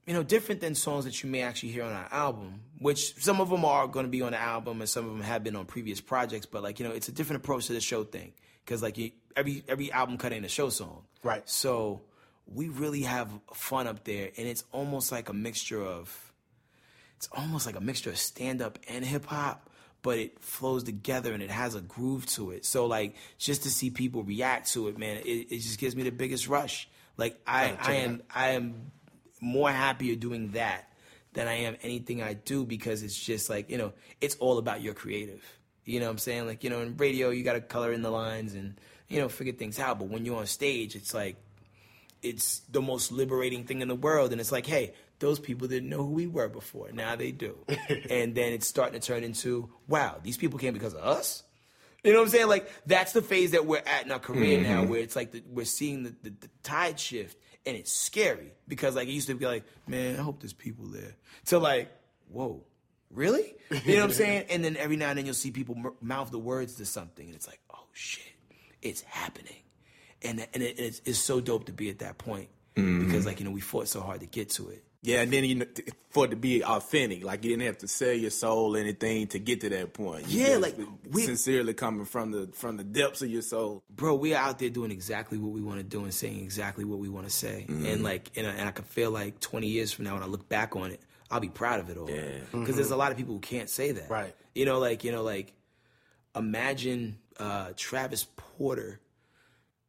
you know, different than songs that you may actually hear on our album, which some of them are going to be on the album and some of them have been on previous projects. But like, you know, it's a different approach to the show thing because like you, every every album cut ain't a show song, Right. So we really have fun up there, and it's almost like a mixture of it's almost like a mixture of stand up and hip hop, but it flows together and it has a groove to it. So like just to see people react to it, man, it, it just gives me the biggest rush. Like I, I am I am more happier doing that than I am anything I do because it's just like, you know, it's all about your creative. You know what I'm saying? Like, you know, in radio you gotta color in the lines and, you know, figure things out. But when you're on stage, it's like it's the most liberating thing in the world. And it's like, hey, those people didn't know who we were before. Now they do. *laughs* and then it's starting to turn into, wow, these people came because of us? You know what I'm saying? Like that's the phase that we're at in our career mm-hmm. now, where it's like the, we're seeing the, the, the tide shift, and it's scary because like it used to be like, man, I hope there's people there. To like, whoa, really? You know what I'm saying? *laughs* And then every now and then you'll see people mouth the words to something, and it's like, oh shit, it's happening, and and it, it's, it's so dope to be at that point mm-hmm. because like you know we fought so hard to get to it. Yeah, and then you know, for it to be authentic, like you didn't have to sell your soul or anything to get to that point. You Yeah, like, we- sincerely coming from the from the depths of your soul. bro, we are out there doing exactly what we want to do and saying exactly what we want to say. Mm-hmm. And like, and I, and I can feel like 20 years from now when I look back on it, I'll be proud of it all. Yeah, Because there's a lot of people who can't say that. Right. You know, like, you know, like, imagine uh, Travis Porter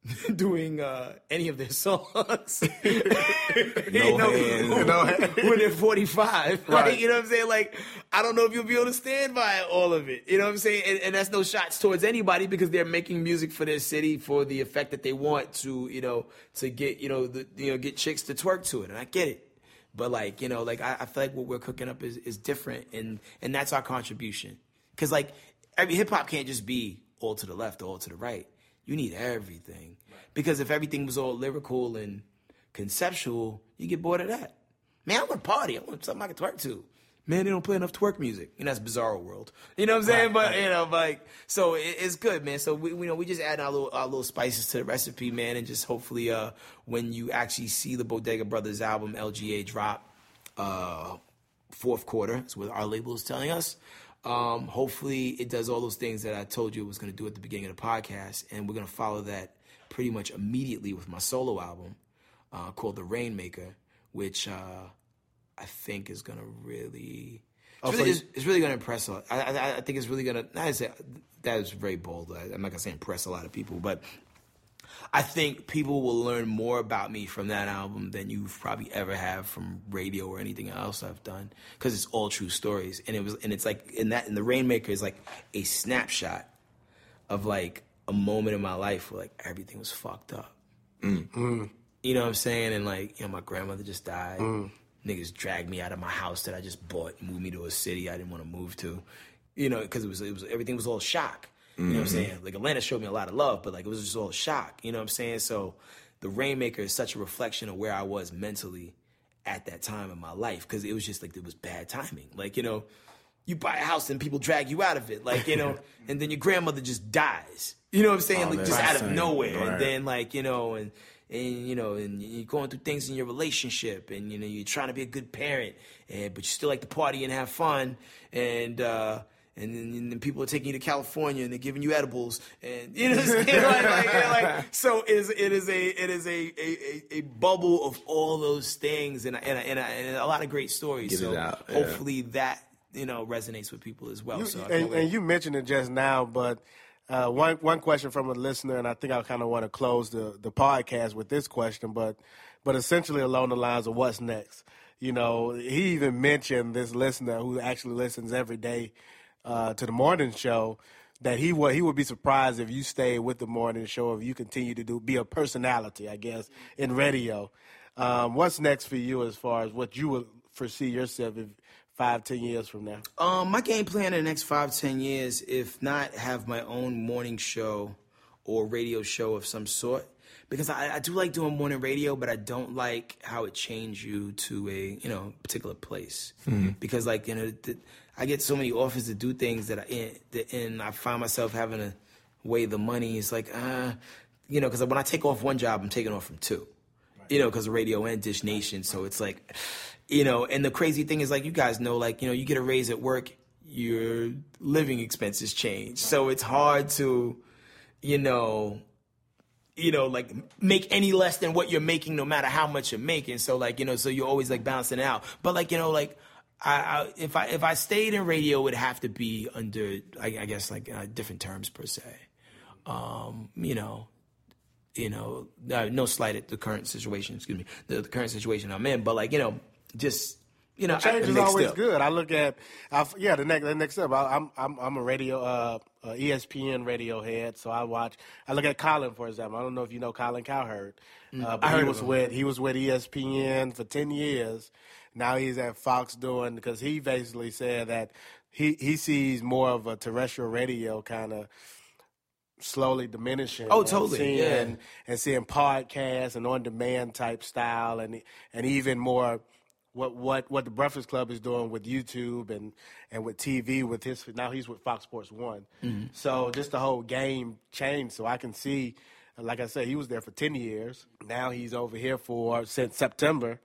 *laughs* doing uh, any of their songs. *laughs* no hands. when they're 45. Like, you know what I'm saying? Like, I don't know if you'll be able to stand by all of it. You know what I'm saying? And, and that's no shots towards anybody because they're making music for their city for the effect that they want to, you know, to get, you know, the, you know, get chicks to twerk to it. And I get it. But like, you know, like I, I feel like what we're cooking up is, is different and, and that's our contribution. Cause like every hip hop can't just be all to the left or all to the right. You need everything. Because if everything was all lyrical and conceptual, you get bored of that. Man, I want to party. I want something I can twerk to. Man, they don't play enough twerk music, and that's Bizarro World. You know what I'm saying? but you know, like, so it, it's good, man. So we, we know we just add our little our little spices to the recipe, man, and just hopefully, uh, when you actually see the Bodega Brovas album LGA drop, uh, fourth quarter is what our label is telling us. Um, hopefully, it does all those things that I told you it was going to do at the beginning of the podcast, and we're going to follow that pretty much immediately with my solo album uh, called The Rainmaker, which uh, I think is going to really. It's, really, it's, it's really going to impress a lot. I, I, I think it's really going to. I say that is very bold. I, I'm not going to say impress a lot of people, but I think people will learn more about me from that album than you've probably ever have from radio or anything else I've done because it's all true stories and it was and it's like in that in the Rainmaker is like a snapshot of like a moment in my life where like everything was fucked up. Mm. Mm. You know what I'm saying? And like you know my grandmother just died. Mm. Niggas dragged me out of my house that I just bought, moved me to a city I didn't want to move to. You know, because it was it was everything was all shock. You know what I'm saying? Like Atlanta showed me a lot of love, but like it was just all shock. You know what I'm saying? So the Rainmaker is such a reflection of where I was mentally at that time in my life because it was just like it was bad timing. Like you know, you buy a house and people drag you out of it, like you know, *laughs* and then your grandmother just dies. You know what I'm saying? like just out of nowhere, Right. and then like you know, and and you know, and you're going through things in your relationship, and you know, you're trying to be a good parent, and but you still like to party and have fun, and. uh and then, and then people are taking you to California and they're giving you edibles, and you know, what I'm saying? *laughs* like, like, like, so it is it is a it is a, a, a, a bubble of all those things and a, and, and, a, and a lot of great stories. Get so it out, yeah. hopefully that you know resonates with people as well. You- so and, and you mentioned it just now, but uh, one one question from a listener, and I think I kind of want to close the, the podcast with this question, but but essentially along the lines of what's next. You know, he even mentioned this listener who actually listens every day uh, to the morning show that he would he would be surprised if you stay with the morning show if you continue to do be a personality, I guess, in radio. Um, what's next for you as far as what you would foresee yourself if five, ten years from now? Um, my game plan in the next five, ten years, if not have my own morning show or radio show of some sort, because I, I do like doing morning radio, but I don't like how it changed you to a you know particular place. Because like you know, th- I get so many offers to do things that I and, and I find myself having to weigh the money. It's like uh, you know, because when I take off one job, I'm taking off from two you know, because of radio and Dish Nation. So it's like, you know, and the crazy thing is, like, you guys know, like, you know, you get a raise at work, your living expenses change. So it's hard to, you know, you know, like make any less than what you're making, no matter how much you're making. So like, you know, so you're always like balancing it out. But like, you know, like I, I if I if I stayed in radio, it would have to be under I, I guess like uh, different terms per se. Um, you know, you know, uh, no slight at the current situation. Excuse me, the, the current situation I'm in, but like you know, just you know, Change is always step. good. I look at, I, yeah, the next the next step. I, I'm I'm I'm a radio, uh, uh, ESPN radio head, so I watch. I look at Colin for example. I don't know if you know Colin Cowherd, uh, but I he heard was with he was with ESPN for ten years. Now he's at Fox doing because he basically said that he he sees more of a terrestrial radio kind of slowly diminishing. Oh, and totally, Seeing, yeah. And seeing podcasts and on demand type style and and even more what what what the Breakfast Club is doing with YouTube and and with TV with his now he's with Fox Sports One. Mm-hmm. So just the whole game changed. So I can see, like I said, he was there for ten years. Now he's over here for since September,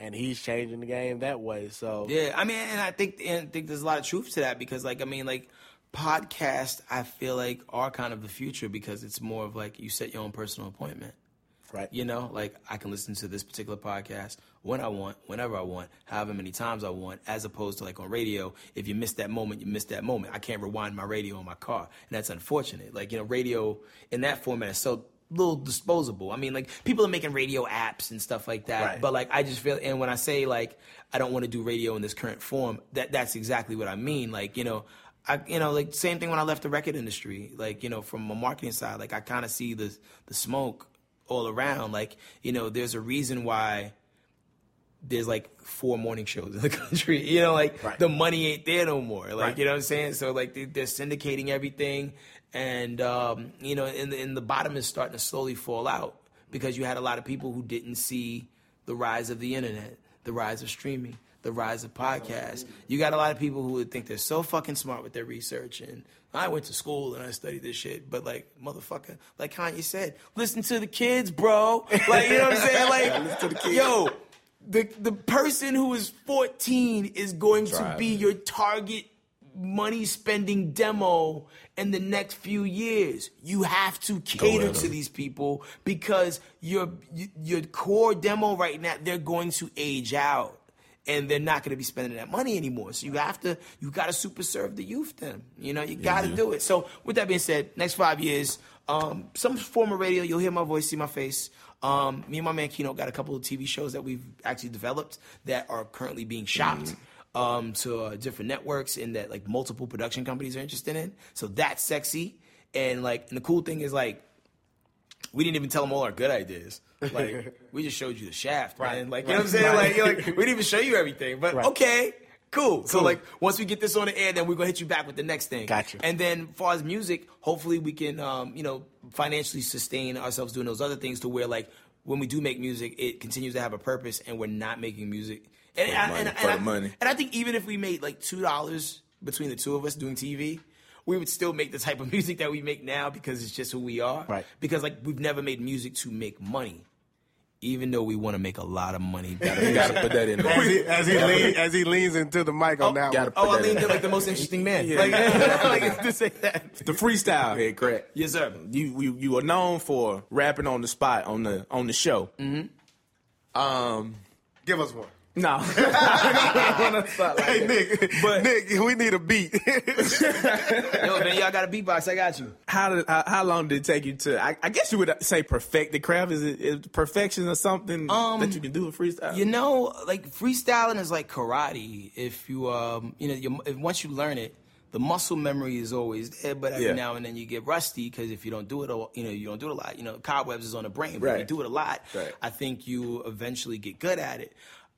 and he's changing the game that way. So Yeah, I mean, and I think and I think there's a lot of truth to that because, like, I mean, like, podcasts, I feel like are kind of the future because it's more of like you set your own personal appointment. right, You know, like I can listen to this particular podcast when I want, whenever I want, however many times I want, as opposed to like on radio. If you miss that moment, you miss that moment. I can't rewind my radio in my car, and that's unfortunate. Like you know, radio in that format is so little disposable. I mean, like people are making radio apps and stuff like that, Right. but like I just feel, and when I say like I don't want to do radio in this current form, that that's exactly what I mean. Like you know. I, you know, like same thing when I left the record industry. Like, you know, from a marketing side, like I kind of see the the smoke all around. Like, you know, there's a reason why there's like four morning shows in the *laughs* country. You know, like Right. the money ain't there no more. Like, Right. you know what I'm saying? So like they, they're syndicating everything, and um, you know, and, and the bottom is starting to slowly fall out because you had a lot of people who didn't see the rise of the internet, the rise of streaming. The rise of podcasts. You got a lot of people who would think they're so fucking smart with their research, and I went to school and I studied this shit. But like, motherfucker, like Kanye said, listen to the kids, bro. Like, you know what I'm saying? *laughs* Like, listen to the kids. yo, the the person who is 14 is going to be your target money spending demo in the next few years. You have to cater to these people because your your core demo right now they're going to age out. And they're not going to be spending that money anymore. So you have to, you got to super serve the youth. Then you know you got to do it. So with that being said, next five years, um, some form of radio, you'll hear my voice, see my face. Um, me and my man Keno got a couple of TV shows that we've actually developed that are currently being shopped um, to uh, different networks and that like multiple production companies are interested in. So that's sexy. And like, and the cool thing is like, we didn't even tell them all our good ideas. Like, *laughs* we just showed you the shaft, man. Right, Like, you know what I'm saying? right. Like, like, we didn't even show you everything. But Right. okay, cool. So like, once we get this on the air, then we're gonna hit you back with the next thing. Gotcha. And then, as far as music, hopefully we can, um, you know, financially sustain ourselves doing those other things to where like when we do make music, it continues to have a purpose, and we're not making music. And, For I- money, and, for and the I, money. and I think even if we made like two dollars between the two of us doing TV, we would still make the type of *laughs* music that we make now because it's just who we are. Right. Because like we've never made music to make money, even though we want to make a lot of money. You gotta put that in as he as he, lean, as he leans into the mic on that gotta one. Oh, I leaned in. in like the most interesting man. Yeah. Like, *laughs* like to say that. The freestyle Headkrack. Yes, sir. You you you are known for rapping on the spot on the on the show. Mm-hmm. Um, Give us one. No, *laughs* I don't wanna start like Hey that. Nick, But- Nick, we need a beat. *laughs* Yo, man, y'all got a beatbox. I got you. How did how, how long did it take you to? I, I guess you would say perfect the craft. Is it is perfection or something that you can do with freestyle? You know, like freestyling is like karate. If you, um, you know, you, if, once you learn it, the muscle memory is always there. But every Yeah. now and then you get rusty because if you don't do it, a- you know, you don't do it a lot. You know, cobwebs is on the brain. But if you Right. do it a lot, Right. I think you eventually get good at it.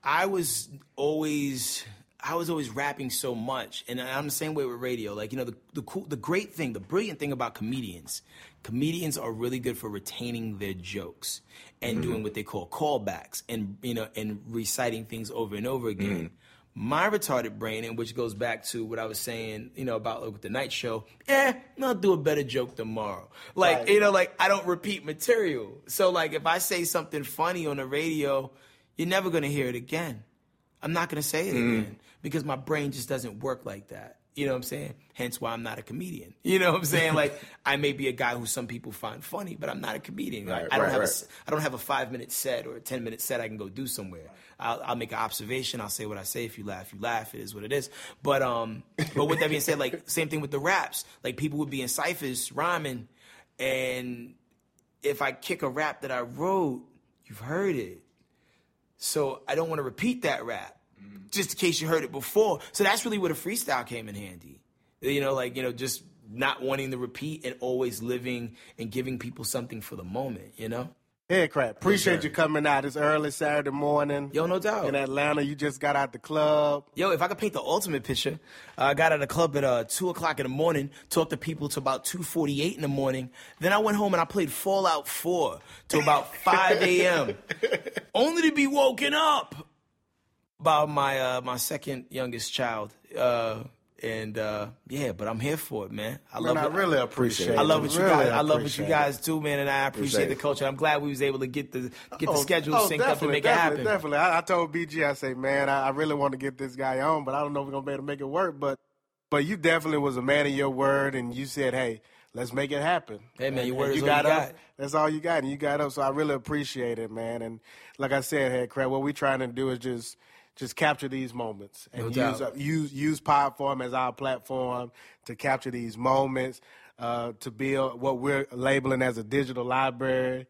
I was always. I was always rapping so much, and I'm the same way with radio. Like you know, the the cool, the great thing, the brilliant thing about comedians, comedians are really good for retaining their jokes and doing what they call callbacks, and you know, and reciting things over and over again. My retarded brain, and which goes back to what I was saying, you know, about like, with the night show. Eh, I'll do a better joke tomorrow. Like Right. you know, like I don't repeat material. So like if I say something funny on the radio, you're never gonna hear it again. I'm not gonna say it again because my brain just doesn't work like that. You know what I'm saying? Hence why I'm not a comedian. You know what I'm saying? Like *laughs* I may be a guy who some people find funny, but I'm not a comedian. Right, I don't right, have right. a, I don't have a five minute set or a ten minute set I can go do somewhere. I'll, I'll make an observation. I'll say what I say. If you laugh, you laugh. It is what it is. But um, but with that being said, like same thing with the raps. Like people would be in ciphers rhyming, and if I kick a rap that I wrote, you've heard it. So I don't want to repeat that rap, just in case you heard it before. So that's really where the freestyle came in handy. You know, like you know, just not wanting to repeat and always living and giving people something for the moment. You know. Headkrack. Appreciate you coming out. It's early Saturday morning. Yo, no doubt. In Atlanta, you just got out the club. Yo, if I could paint the ultimate picture, uh, I got out of the club at uh, two o'clock in the morning, talked to people to about two forty-eight in the morning. Then I went home and I played Fallout Four to about *laughs* five a.m. only to be woken up by my uh, my second youngest child. And uh, yeah, but I'm here for it, man. I love Man, I it. really appreciate it. I love what you Really guys. I love what you guys do, man, and I appreciate Appreciate the culture. I'm glad we was able to get the get the Oh, schedule oh, synced up and make it happen. Definitely. I, I told BG, I say, man, I, I really want to get this guy on, but I don't know if we're gonna be able to make it work. But but you definitely was a man of your word, and you said, hey, let's make it happen. Hey, man, your word you all you got up. That's all you got, and you got up. So I really appreciate it, man. And like I said, hey, crab, what we trying to do is just. Just capture these moments and No use, doubt. use use Podform as our platform to capture these moments, uh, to build what we're labeling as a digital library.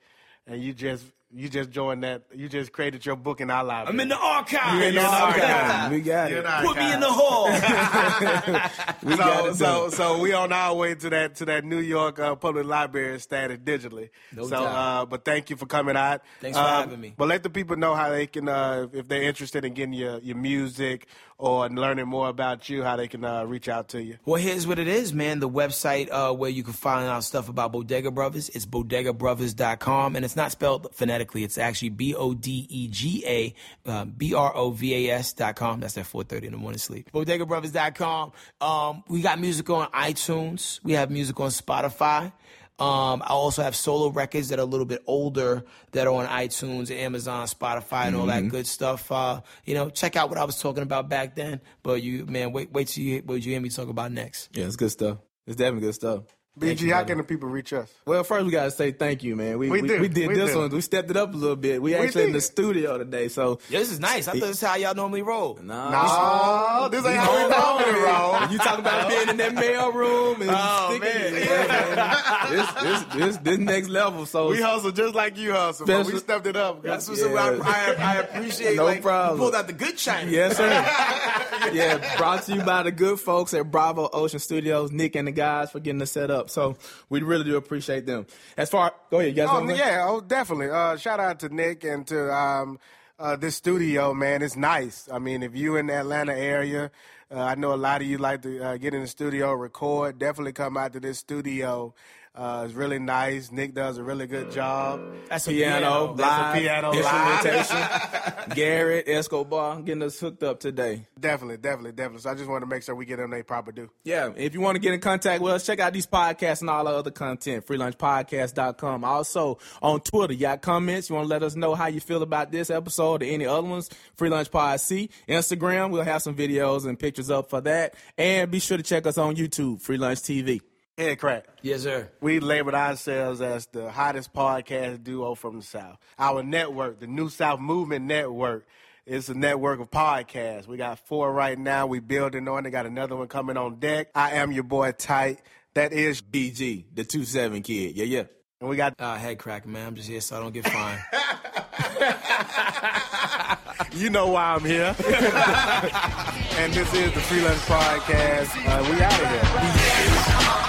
And you just you just joined that. You just created your book in our library. I'm in the archive. You in the archive. We got You're it. Put me in the hall. *laughs* *laughs* We got So, it so, so we on our way to that to that New York uh, Public Library status digitally. No so, doubt. uh, but thank you for coming out. Thanks for Um, having me. But let the people know how they can, uh, if they're interested in getting your your music or learning more about you, how they can uh, reach out to you. Well, here's what it is, man. The website uh, where you can find out stuff about Bodega Brovas is bodegabrovas.com, and it's not spelled phonetically. It's actually B O D E G A uh, B R O V A S.com. That's at 4:30 in the morning sleep. Bodegabrovas.com. Um, we got music on iTunes. We have music on Spotify. Um, I also have solo records that are a little bit older that are on iTunes, Amazon, Spotify, and all that good stuff. Uh, you know, check out what I was talking about back then. But you, man, wait, wait till you, what you hear me talk about next. Yeah, it's good stuff. It's definitely good stuff. BG, how can the people reach us? Well, first we gotta say thank you, man. We We we, do. we did We this do. one. We stepped it up a little bit. We, actually in the studio today, so Yeah, this is nice. I thought this is how y'all normally roll. No, this ain't how we normally roll. You talk about being in that mail room and Oh, sticking- man. yeah, man. This, this, this, this next level. So We hustle just like you hustle, but we Special- stepped it up. That's what's Yeah. up. I, I, I appreciate No like, you problem. pulled out the good shine. Yes, sir. *laughs* yeah, brought to you by the good folks at Bravo Ocean Studios, Nick and the guys for getting us set up. So we really do appreciate them. As far, go ahead, you guys. Oh yeah, oh definitely. Uh, shout out to Nick and to um, uh, this studio, man. It's nice. I mean, if you in the Atlanta area, uh, I know a lot of you like to uh, get in the studio, record. Definitely come out to this studio. Uh, it's really nice. Nick does a really good job. That's a Piano, That's a live, piano live. instrumentation. *laughs* Garrett, Escobar, getting us hooked up today. Definitely, definitely, definitely. So I just want to make sure we get them their proper due. Yeah, if you want to get in contact with us, check out these podcasts and all the other content, freelunchpodcast.com. Also on Twitter, you got comments, you want to let us know how you feel about this episode or any other ones, Free Lunch Pod C. Instagram, we'll have some videos and pictures up for that. And be sure to check us on YouTube, Free Lunch TV. Headkrack. Yes, sir. We labeled ourselves as the hottest podcast duo from the South. Our network, the New South Movement Network, is a network of podcasts. We got four right now. We building on it. Got another one coming on deck. I am your boy Tight. That is, BG, the 2-7 kid. Yeah, yeah. and we got Uh, head cracking, man. I'm just here so I don't get fined. *laughs* you know why I'm here. *laughs* and this is the Free Lunch Podcast. Uh, we out of here.